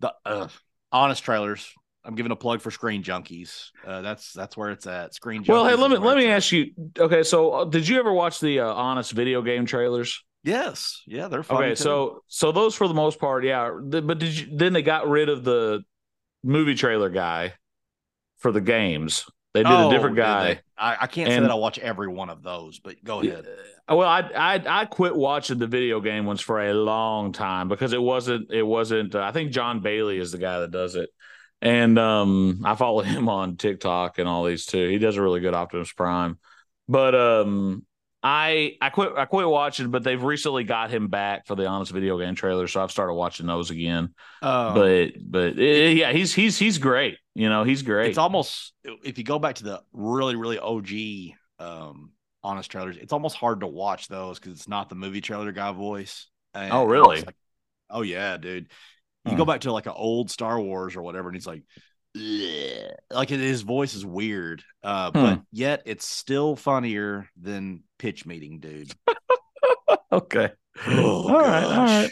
the uh, honest trailers. I'm giving a plug for Screen Junkies. Uh, that's that's where it's at. Screen Junkies. Well, hey, let me let me at. ask you. Okay, so uh, did you ever watch the uh, Honest video game trailers? Yes, yeah, they're. Okay, too. so so those for the most part, yeah. But did you then they got rid of the movie trailer guy for the games? They did a Oh, different guy. I, I can't say that I watch every one of those, but go ahead. Uh, Well, I I I quit watching the video game ones for a long time because it wasn't it wasn't. Uh, I think Jon Bailey is the guy that does it, and um, I follow (laughs) him on TikTok and all these too. He does a really good Optimus Prime, but um, I I quit I quit watching, but they've recently got him back for the Honest Video Game trailer, so I've started watching those again. Um, but but eh, yeah, he's he's he's great. You know, he's great. it's almost if you go back to the really really OG um honest trailers, it's almost hard to watch those because it's not the movie trailer guy voice. And Oh, really? like- oh yeah, dude. You go back to like an old Star Wars or whatever, and he's like, "Ugh." like his voice is weird, uh, Hmm. but yet it's still funnier than pitch meeting, dude. (laughs) okay. Oh, all right, all right.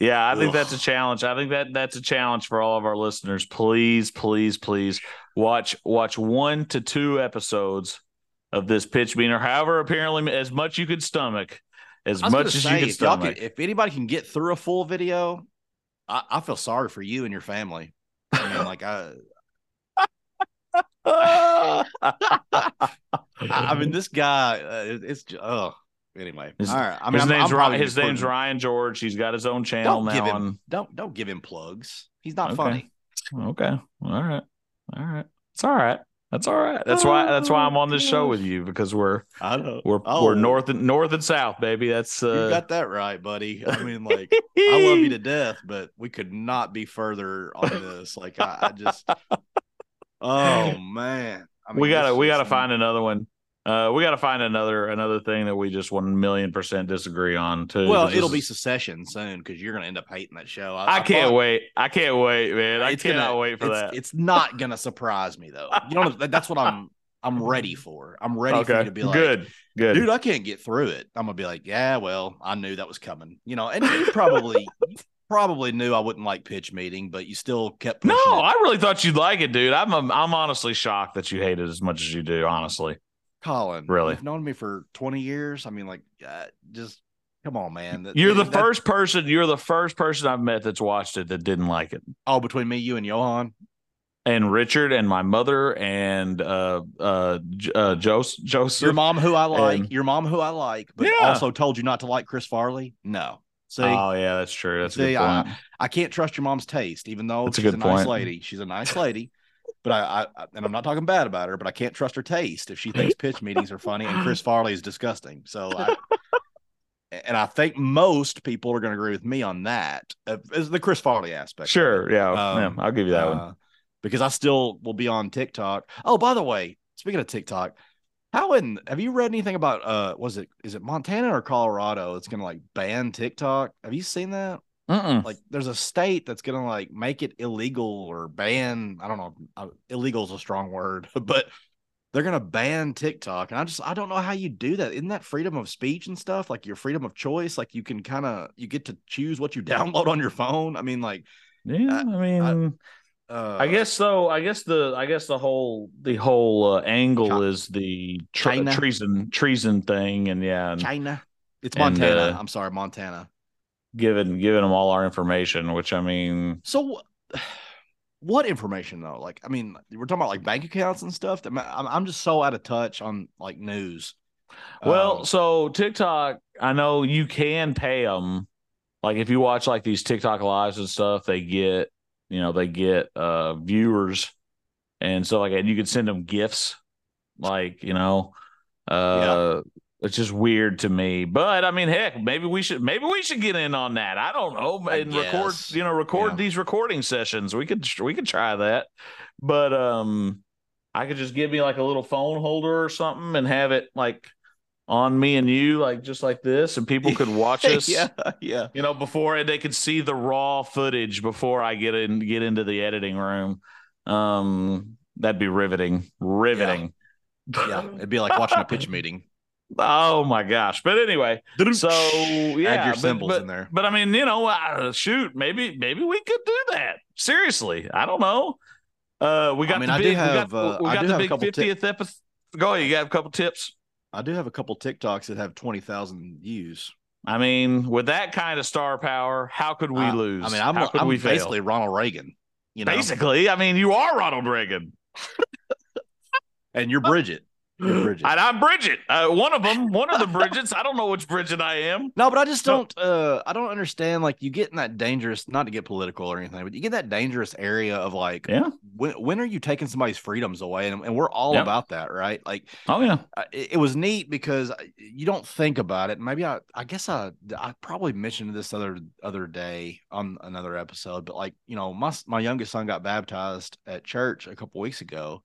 Yeah, I think that's a challenge. I think that that's a challenge for all of our listeners. Please, please, please watch watch one to two episodes of this pitch meeting, or however apparently as much you could stomach, as I was gonna much as say, you can stomach. can- if anybody can get through a full video, I, I feel sorry for you and your family. I mean, like I, I, mean, this guy, uh, it- it's oh. Anyway, His- all right. I mean, his I'm- name's I'm Ryan. His name's Ryan George. He's got his own channel Don't now. give him. on- Don't don't give him plugs. He's not Okay. funny. Okay. All right. All right. It's all right. That's all right. That's why. That's why I'm on this show with you because we're I know. we're Oh, we're north and north and south, baby. That's You uh. got that right, buddy. I mean, like, I love you to death, but we could not be further on this. Like, I, I just, (laughs) oh man, I mean, we gotta we gotta find another one. Uh, we gotta find another another thing that we just one million percent disagree on too. Well, it'll this be Succession soon because you're gonna end up hating that show. I, can't thought- wait. I can't wait, man. I cannot gonna- wait for it's, that. It's not gonna surprise me though. You know, that's what I'm. I'm ready for. I'm ready for you to be like, good. Good. dude, I can't get through it. I'm gonna be like, yeah, well, I knew that was coming. You know, and you probably you probably knew I wouldn't like pitch meeting, but you still kept no, it. I really thought you'd like it, dude. I'm I'm honestly shocked that you hate it as much as you do. Honestly, Collin, Really? you've known me for 20 years. I mean, like, uh, just come on, man. That- you're the that- first person. You're the first person I've met that's watched it that didn't like it. Oh, between me, you, and Johan. And Richard and my mother and uh uh, uh Joseph Joseph. Your mom, who I like. and- your mom, who I like, but Yeah. also told you not to like Chris Farley. No. See, Oh yeah, that's true. That's a See, point. I can't trust your mom's taste, even though That's a she's a, good nice point. lady. She's a nice lady. But I, I, and I'm not talking bad about her, but I can't trust her taste if she thinks pitch meetings are funny and Chris (laughs) Farley is disgusting. So, I, (laughs) and I think most people are going to agree with me on that, uh, is the Chris Farley aspect. Sure. Yeah. Um, yeah. I'll give you that one. Uh, because I still will be on TikTok. Oh, by the way, speaking of TikTok, how in have you read anything about uh was it is it Montana or Colorado that's gonna like ban TikTok? Have you seen that? Mm-mm. Like there's a state that's gonna like make it illegal or ban, I don't know, uh, illegal is a strong word, (laughs) but they're gonna ban TikTok. And I just I don't know how you do that. Isn't that freedom of speech and stuff? Like your freedom of choice? Like you can kind of you get to choose what you (laughs) download on your phone. I mean, like Yeah. I mean, uh I guess so. I guess the I guess the whole the whole uh, angle Chi- is the tre- China. treason treason thing, and yeah, and China. It's and, Montana. uh, I'm sorry, Montana. Giving giving them all our information. Which I mean, So (sighs) what information though? Like, I mean, we're talking about like bank accounts and stuff. I'm, I'm just so out of touch on like news. Well, Um, so TikTok, I know you can pay them. Like if you watch like these TikTok lives and stuff, they get, you know, they get uh viewers and so like and you could send them gifts, like you know, uh, it's just weird to me. But I mean, heck, maybe we should maybe we should get in on that. I don't know, I and record, you know, record Yeah. these recording sessions. We could we could try that, but um, I could just give me like a little phone holder or something and have it like on me and you, like just like this, and people could watch (laughs) us. yeah, yeah. You know, before and they could see the raw footage before I get in get into the editing room. Um, that'd be riveting, riveting. Yeah, it'd be like watching a pitch (laughs) meeting. Oh my gosh! But anyway, so yeah, add your symbols but, in there. But I mean, you know, uh, shoot, maybe maybe we could do that. Seriously, I don't know. Uh, we got I mean, the I do big, have, we uh, got, we I got do the big tip- fiftieth episode. Go ahead, you got a couple tips. I do have a couple TikToks that have twenty thousand views. I mean, with that kind of star power, how could we I- lose? I mean, I'm, I'm we fail? basically Ronald Reagan. You know, Basically, I mean, you are Ronald Reagan, and you're Bridget. (gasps) Bridget. and I'm Bridget. Uh, one of them, one of the Bridgets. I don't know which Bridget I am. (laughs) No, but I just don't. Uh, I don't understand. Like, you get in that dangerous. Not to get political or anything, but you get that dangerous area of like, Yeah. when when are you taking somebody's freedoms away? And, and we're all Yep. about that, right? Like, Oh yeah. it, it was neat because you don't think about it. Maybe I, I guess I, I probably mentioned this other other day on another episode, but like, you know, my my youngest son got baptized at church a couple weeks ago.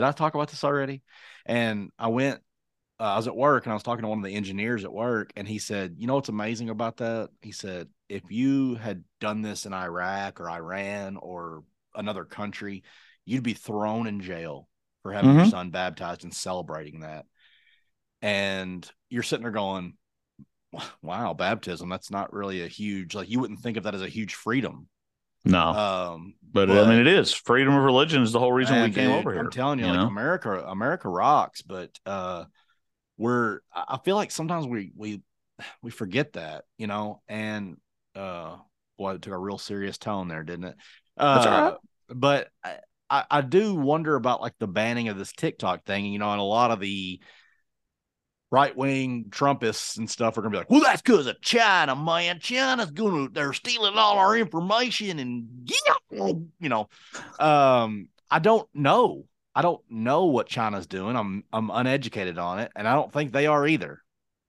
Did I talk about this already? And I went. Uh, I was at work and I was talking to one of the engineers at work, and he said, "You know what's amazing about that?" He said, "If you had done this in Iraq or Iran or another country, you'd be thrown in jail for having your Mhm. son baptized and celebrating that." And you're sitting there going, "Wow, baptism! That's not really a huge like you wouldn't think of that as a huge freedom." No, Um, but, I mean, it is freedom of religion is the whole reason we came dude, over here. I'm telling you, you like know? America, America rocks, but uh we're I feel like sometimes we we we forget that, you know, and uh boy, it took a real serious tone there, didn't it? Uh right. but I, I I do wonder about like the banning of this TikTok thing, you know, and a lot of the right wing Trumpists and stuff are gonna be like, well, that's because of China, man. China's gonna they're stealing all our information and you know. Um, I don't know. I don't know what China's doing. I'm I'm uneducated on it, and I don't think they are either.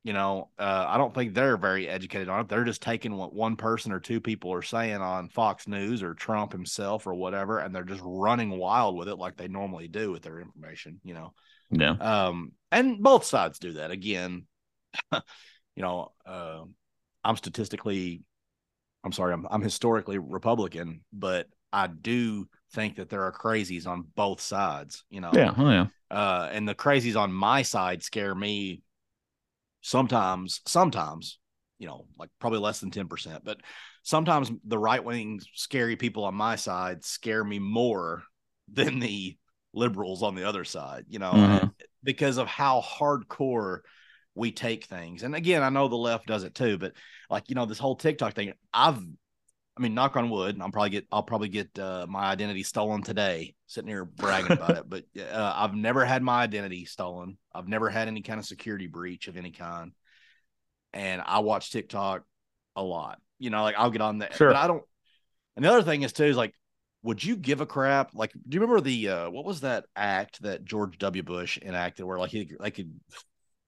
You know, uh, I don't think they're very educated on it. They're just taking what one person or two people are saying on Fox News or Trump himself or whatever, and they're just running wild with it like they normally do with their information. You know, Yeah. um, and both sides do that. Again, (laughs) you know, uh, I'm statistically, I'm sorry, I'm I'm historically Republican, but I do think that there are crazies on both sides. You know, Yeah. Oh, yeah. uh, and the crazies on my side scare me sometimes, sometimes, you know, like probably less than 10%, but sometimes the right wing scary people on my side scare me more than the liberals on the other side, you know, Mhm. Because of how hardcore we take things. And again, I know the left does it too, but like, you know, this whole TikTok thing, I've, I mean, knock on wood, I'm probably get, I'll probably get uh, my identity stolen today, sitting here bragging about it. But uh, I've never had my identity stolen. I've never had any kind of security breach of any kind. And I watch TikTok a lot. You know, like I'll get on that, Sure. but I don't. And the other thing is too is like, would you give a crap? Like, do you remember the uh, what was that act that George W. Bush enacted where like he they could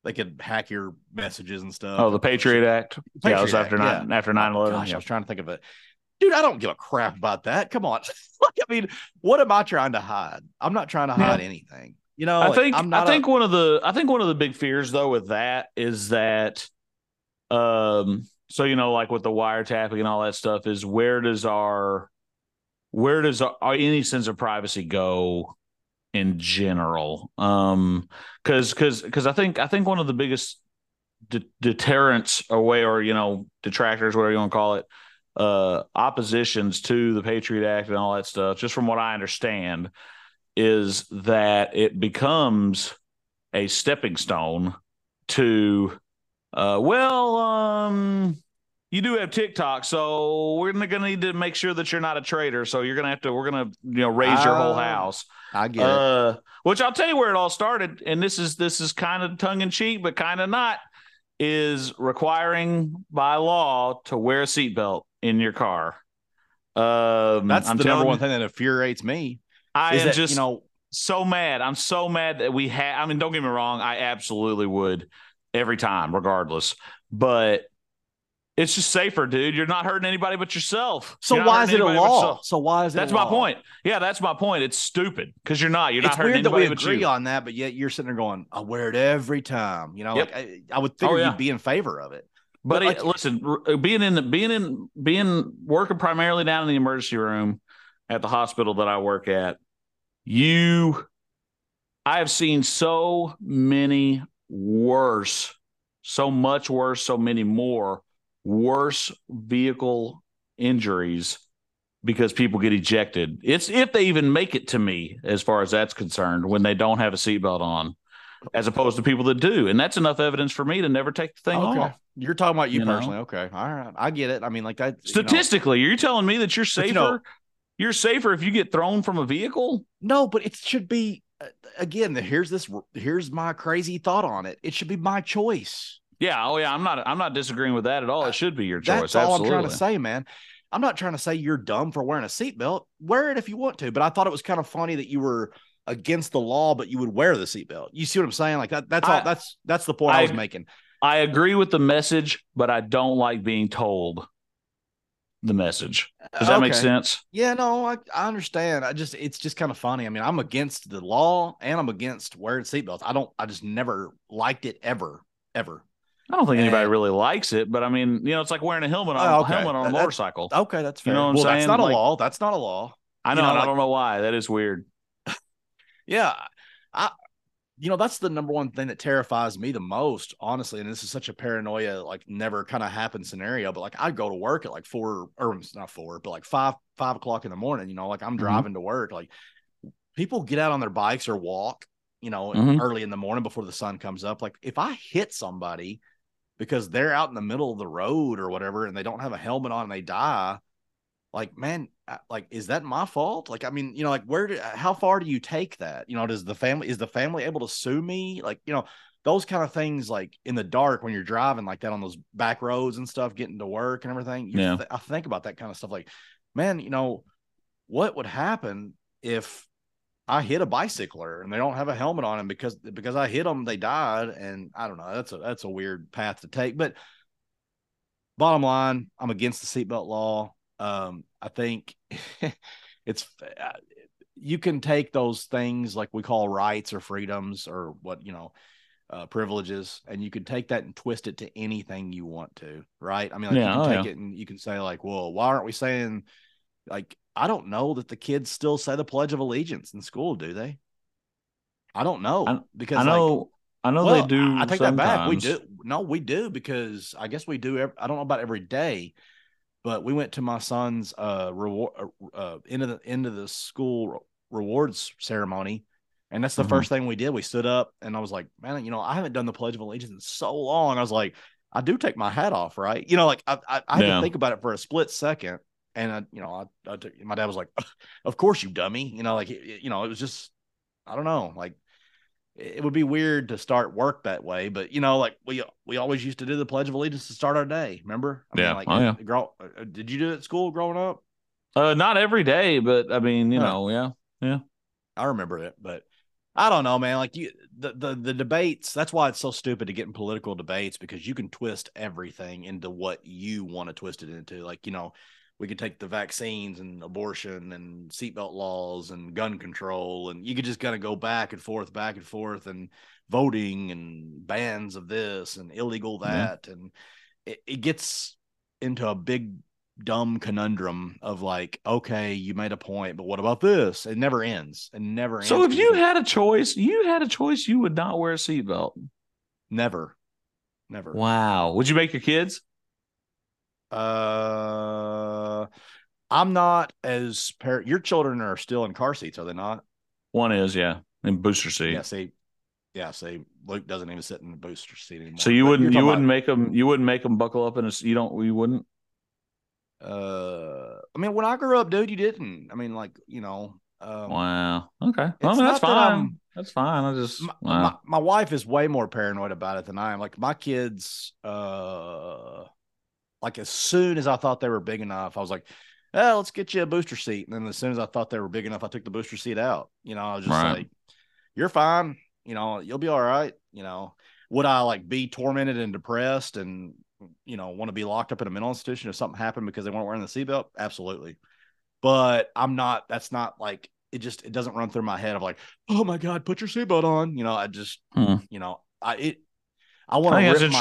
they could hack your messages and stuff? Oh, the Patriot Act. yeah, it was Patriot after Act, nine after nine Oh, eleven. Gosh, I was trying to think of it. Dude, I don't give a crap about that. Come on. (laughs) like, I mean, what am I trying to hide? I'm not trying to Yeah. hide anything. You know, I like, think I'm I not a- think one of the I think one of the big fears though with that is that um so you know like with the wiretapping and all that stuff is where does our where does our any sense of privacy go in general? Um cuz cuz cuz I think I think one of the biggest de- deterrents away or you know detractors whatever you want to call it uh oppositions to the Patriot Act and all that stuff just from what I understand is that it becomes a stepping stone to uh well um you do have TikTok, so we're gonna need to make sure that you're not a traitor. So you're gonna have to. We're gonna you know raise your whole Uh, house. I get it. Uh, which I'll tell you where it all started, and this is this is kind of tongue in cheek, but kind of not. Is requiring by law to wear a seatbelt in your car. Um, That's I'm the number one thing that infuriates me. I am that, just you know so mad. I'm so mad that we have. I mean, don't get me wrong. I absolutely would every time, regardless. But it's just safer, dude. You're not hurting anybody but yourself. So You're why is it a law? So why is it? That's my law? point. Yeah, that's my point. It's stupid because you're not. You're It's not hurting weird that anybody we but agree you. on that, but yet you're sitting there going, "I wear it every time." You know, Yep. like I, I would think Oh, yeah. you'd be in favor of it. But But, like- listen, uh, being in the being in being working primarily down in the emergency room at the hospital that I work at, you I have seen so many worse, so much worse, so many more worse vehicle injuries because people get ejected. It's if they even make it to me as far as that's concerned when they don't have a seatbelt on. As opposed to people that do, and that's enough evidence for me to never take the thing okay, off. you're talking about you, You know? personally. Okay, all right, I get it. I mean, like that. you know, Statistically, are you telling me that you're safer? you know- you're safer if you get thrown from a vehicle? no, but it should be. uh, Again, here's this. Here's my crazy thought on it. It should be my choice. Yeah. Oh, yeah. I'm not. I'm not disagreeing with that at all. It should be your choice. That's all Absolutely. I'm trying to say, man. I'm not trying to say you're dumb for wearing a seatbelt. Wear it if you want to, but I thought it was kind of funny that you were against the law, but you would wear the seatbelt. You see what I'm saying? Like that. That's all. I- That's that's the point I, I- was making. I agree with the message, but I don't like being told the message. Does that make sense? Yeah, no, I, I understand. I just it's just kind of funny. I mean, I'm against the law and I'm against wearing seatbelts. I don't. I just never liked it ever, ever. I don't think anybody And- really likes it, but I mean, you know, it's like wearing a helmet on Oh, a okay. helmet on a That- motorcycle. Okay, that's You fair. know what I'm well, that's saying? not a law. That's not a law. I you know, know, and I don't know why. That is weird. (laughs) Yeah. I you know, that's the number one thing that terrifies me the most, honestly. And this is such a paranoia, like never kind of happen scenario. But like I go to work at like four or it's not four, but like five, five o'clock in the morning, you know, like I'm Mhm. driving to work. Like people get out on their bikes or walk, you know, Mhm. early in the morning before the sun comes up. Like if I hit somebody because they're out in the middle of the road or whatever and they don't have a helmet on and they die, like man uh, like is that my fault? Like i mean you know like where do, how far do you take that? You know does the family is the family able to sue me? Like you know those kind of things like in the dark when you're driving like that on those back roads and stuff getting to work and everything you Yeah. th- i think about that kind of stuff like man you know what would happen if i hit a bicycler and they don't have a helmet on and because because i hit them they died and i don't know that's a that's a weird path to take but bottom line i'm against the seatbelt law um i think (laughs) it's uh, you can take those things like we call rights or freedoms or what you know uh, privileges and you can take that and twist it to anything you want to right i mean like Yeah, you oh, can take yeah. it and you can say like well why aren't we saying like i don't know that the kids still say the pledge of allegiance in school do they i don't know I- because I like, know. I know well, they do. I, I take that back. We do. No, we do because I guess we do. Every, I don't know about every day, but we went to my son's uh reward uh, uh into the into the school rewards ceremony, and that's the Mhm. first thing we did. We stood up, and I was like, man, you know, I haven't done the Pledge of Allegiance in so long. I was like, I do take my hat off, right? You know, like I I, I had Yeah. to think about it for a split second, and I, you know, I, I took, my dad was like, of course you dummy, you know, like you know, it was just, I don't know, like it would be weird to start work that way, but you know, like we we always used to do the Pledge of Allegiance to start our day. Remember? I Yeah. like, Oh, yeah. Grow, uh, did you do it at school growing up? Uh, not every day, but I mean, you Huh. know, yeah, yeah. I remember it, but I don't know, man. Like you, the the the debates. That's why it's so stupid to get in political debates because you can twist everything into what you want to twist it into. Like you know, we could take the vaccines and abortion and seatbelt laws and gun control, and you could just kind of go back and forth, back and forth, and voting and bans of this and illegal that, and it, it gets into a big dumb conundrum of like, okay, you made a point, but what about this? It never ends. It never ends. So if you had a choice, you had a choice, you would not wear a seatbelt. never, never. Wow. Would you make your kids? Uh, I'm not as par- your children are still in car seats, are they not? One is, yeah, in booster seat. Yeah. See, Yeah, see, Luke doesn't even sit in the booster seat anymore. So you But wouldn't you wouldn't make them you wouldn't make them buckle up in a you don't you wouldn't Uh, I mean, when I grew up, dude, you didn't. I mean, like you know, um, wow okay well, I mean, that's not that fine that's fine I just my, wow. my, my wife is way more paranoid about it than I am. Like my kids, uh, like as soon as I thought they were big enough, I was like, "Oh, let's get you a booster seat." And then as soon as I thought they were big enough, I took the booster seat out. You know, I was just Right. like, "You're fine. You know, you'll be all right." You know, would I like be tormented and depressed and you know want to be locked up in a mental institution if something happened because they weren't wearing the seatbelt? Absolutely. But I'm not. That's not like it. Just it doesn't run through my head of like, oh my god, put your seatbelt on. You know, I just Hmm. you know, I it. I want to that's rip my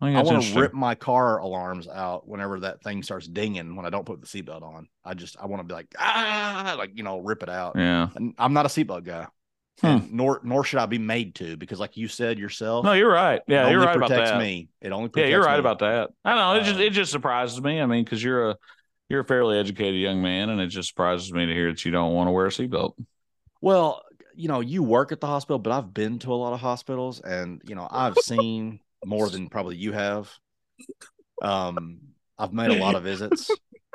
I I want to rip my car alarms out whenever that thing starts dinging when I don't put the seatbelt on. I just I want to be like ah like you know rip it out. yeah And I'm not a seatbelt guy, Hmm. nor nor should I be made to because like you said yourself, no you're right yeah you're right about that me. It only yeah you're right me. about that I know it just Um, it just surprises me I mean because you're a you're a fairly educated young man and it just surprises me to hear that you don't want to wear a seatbelt Well, you know, you work at the hospital, but I've been to a lot of hospitals, and you know, I've (laughs) seen more than probably you have. Um, I've made a lot of visits,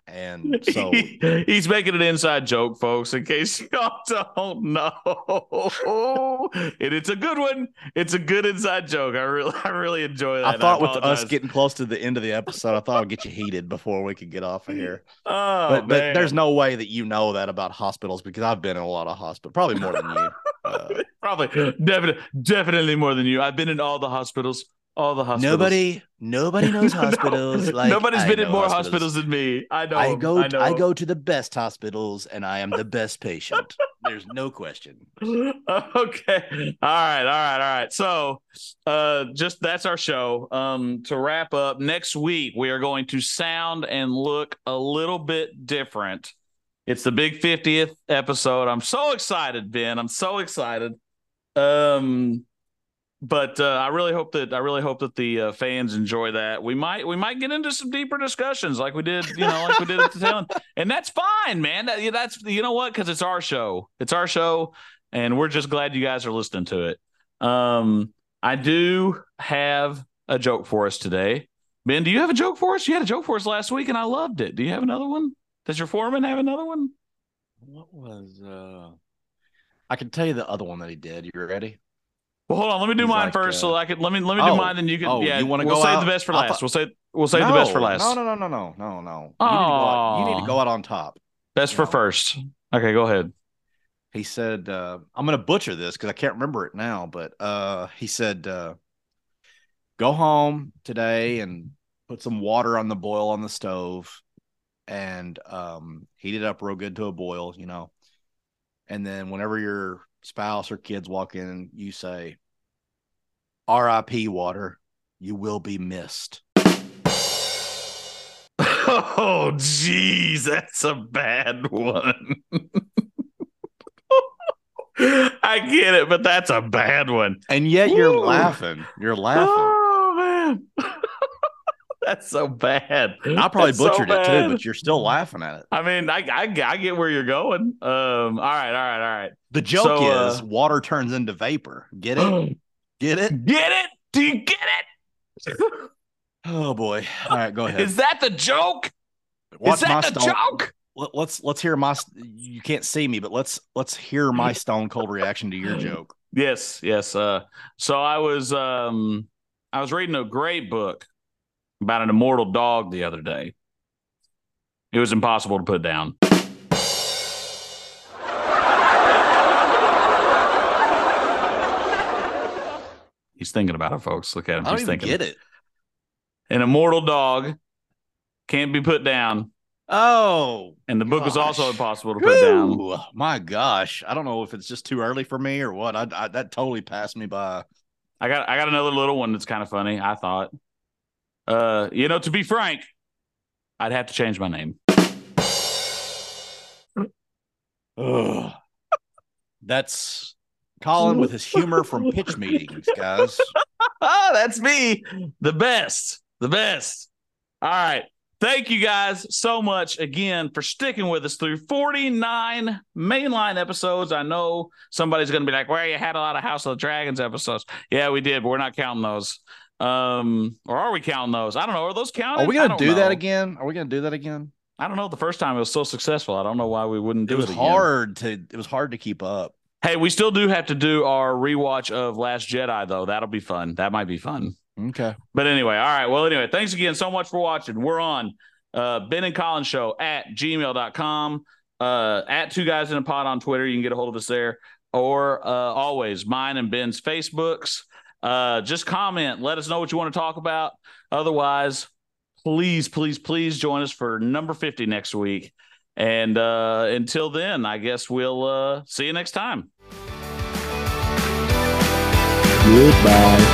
and (laughs) so he's making an inside joke, folks, in case (laughs) y'all don't know. and it's a good one. It's a good inside joke. I really, I really enjoy that. I thought with us getting close to the end of the episode, I thought I'd get you heated before we could get off of here. (laughs) oh, but, but there's no way that you know that about hospitals because I've been in a lot of hospitals, probably more than you. Uh, probably definitely, definitely more than you. I've been in all the hospitals. All the hospitals. nobody, nobody (laughs) knows No, hospitals. like nobody's I been in more hospitals. than me. I know. I go, I, know I go to the best hospitals, and I am the best patient. There's no question. (laughs) okay. All right. All right. All right. So, uh, just that's our show. Um, to wrap up, next week we are going to sound and look a little bit different. It's the big 50th episode. I'm so excited, Ben. I'm so excited. Um, but uh, I really hope that I really hope that the uh, fans enjoy that. We might we might get into some deeper discussions like we did, you know, like we did at the town, (laughs) and that's fine, man. That, that's you know what, because it's our show. It's our show, and we're just glad you guys are listening to it. Um, I do have a joke for us today. Ben, do you have a joke for us? You had a joke for us last week, and I loved it. Do you have another one? Does your foreman have another one? What was? uh I can tell you the other one that he did. You ready? Well, hold on. Let me do He's mine like, first, so uh, I could let me let me oh, do mine, and you can. oh, yeah, you wanna we'll go save out? the best for last. thought- we'll save we'll save the best for last. No, no, no, no, no, no, no. You need, to go out, you need to go out on top. Best for No. first. Okay, go ahead. He said, uh, "I'm going to butcher this because I can't remember it now." But uh, he said, uh, "Go home today and put some water on the boil on the stove, and um, heat it up real good to a boil, you know. And then whenever your spouse or kids walk in, you say, "R.I.P. Water, you will be missed." Oh, jeez, that's a bad one. (laughs) I get it, but that's a bad one. And yet you're Woo. laughing. You're laughing. Oh man, (laughs) that's so bad. I probably That's so butchered it too, but you're still laughing at it. I mean, I, I I get where you're going. Um, all right, all right, all right. The joke So, uh, is water turns into vapor. Get it? (clears throat) Get it? Get it? Do you get it? (laughs) Oh boy! All right, go ahead. Is that the joke? Watch Is my that the stone- joke? Let, let's let's hear my. You can't see me, but let's let's hear my (laughs) stone cold reaction to your joke. Yes, yes. Uh, so I was um, I was reading a great book about an immortal dog the other day. It was impossible to put down. He's thinking about it, folks. Look at him. I don't He's even thinking. get it. An immortal dog can't be put down, Oh, and the book was also impossible to put down. my gosh! I don't know if it's just too early for me or what. I, I that totally passed me by. I got I got another little one that's kind of funny. I thought, uh, you know, to be frank, I'd have to change my name. Ugh. That's Collin with (laughs) his humor from pitch meetings, guys. Ah, (laughs) that's me. The best. The best. All right. Thank you guys so much again for sticking with us through 49 mainline episodes. I know somebody's going to be like, "Well, you had a lot of House of the Dragons episodes." Yeah, we did, but we're not counting those. Um, or are we counting those? I don't know. Are those counted? Are we going to do know. that again? Are we going to do that again? I don't know. The first time it was so successful. I don't know why we wouldn't do it. Was it hard to. It was hard to keep up. Hey, we still do have to do our rewatch of Last Jedi, though. That'll be fun. That might be fun. Okay. But anyway, all right. Well, anyway, thanks again so much for watching. We're on uh, Ben and Collins Show at gmail.com, uh, at Two Guys in a Pod on Twitter. You can get a hold of us there. Or uh, always mine and Ben's Facebooks. Uh, just comment. Let us know what you want to talk about. Otherwise, please, please, please join us for number 50 next week. And uh, until then, I guess we'll uh, see you next time. Goodbye.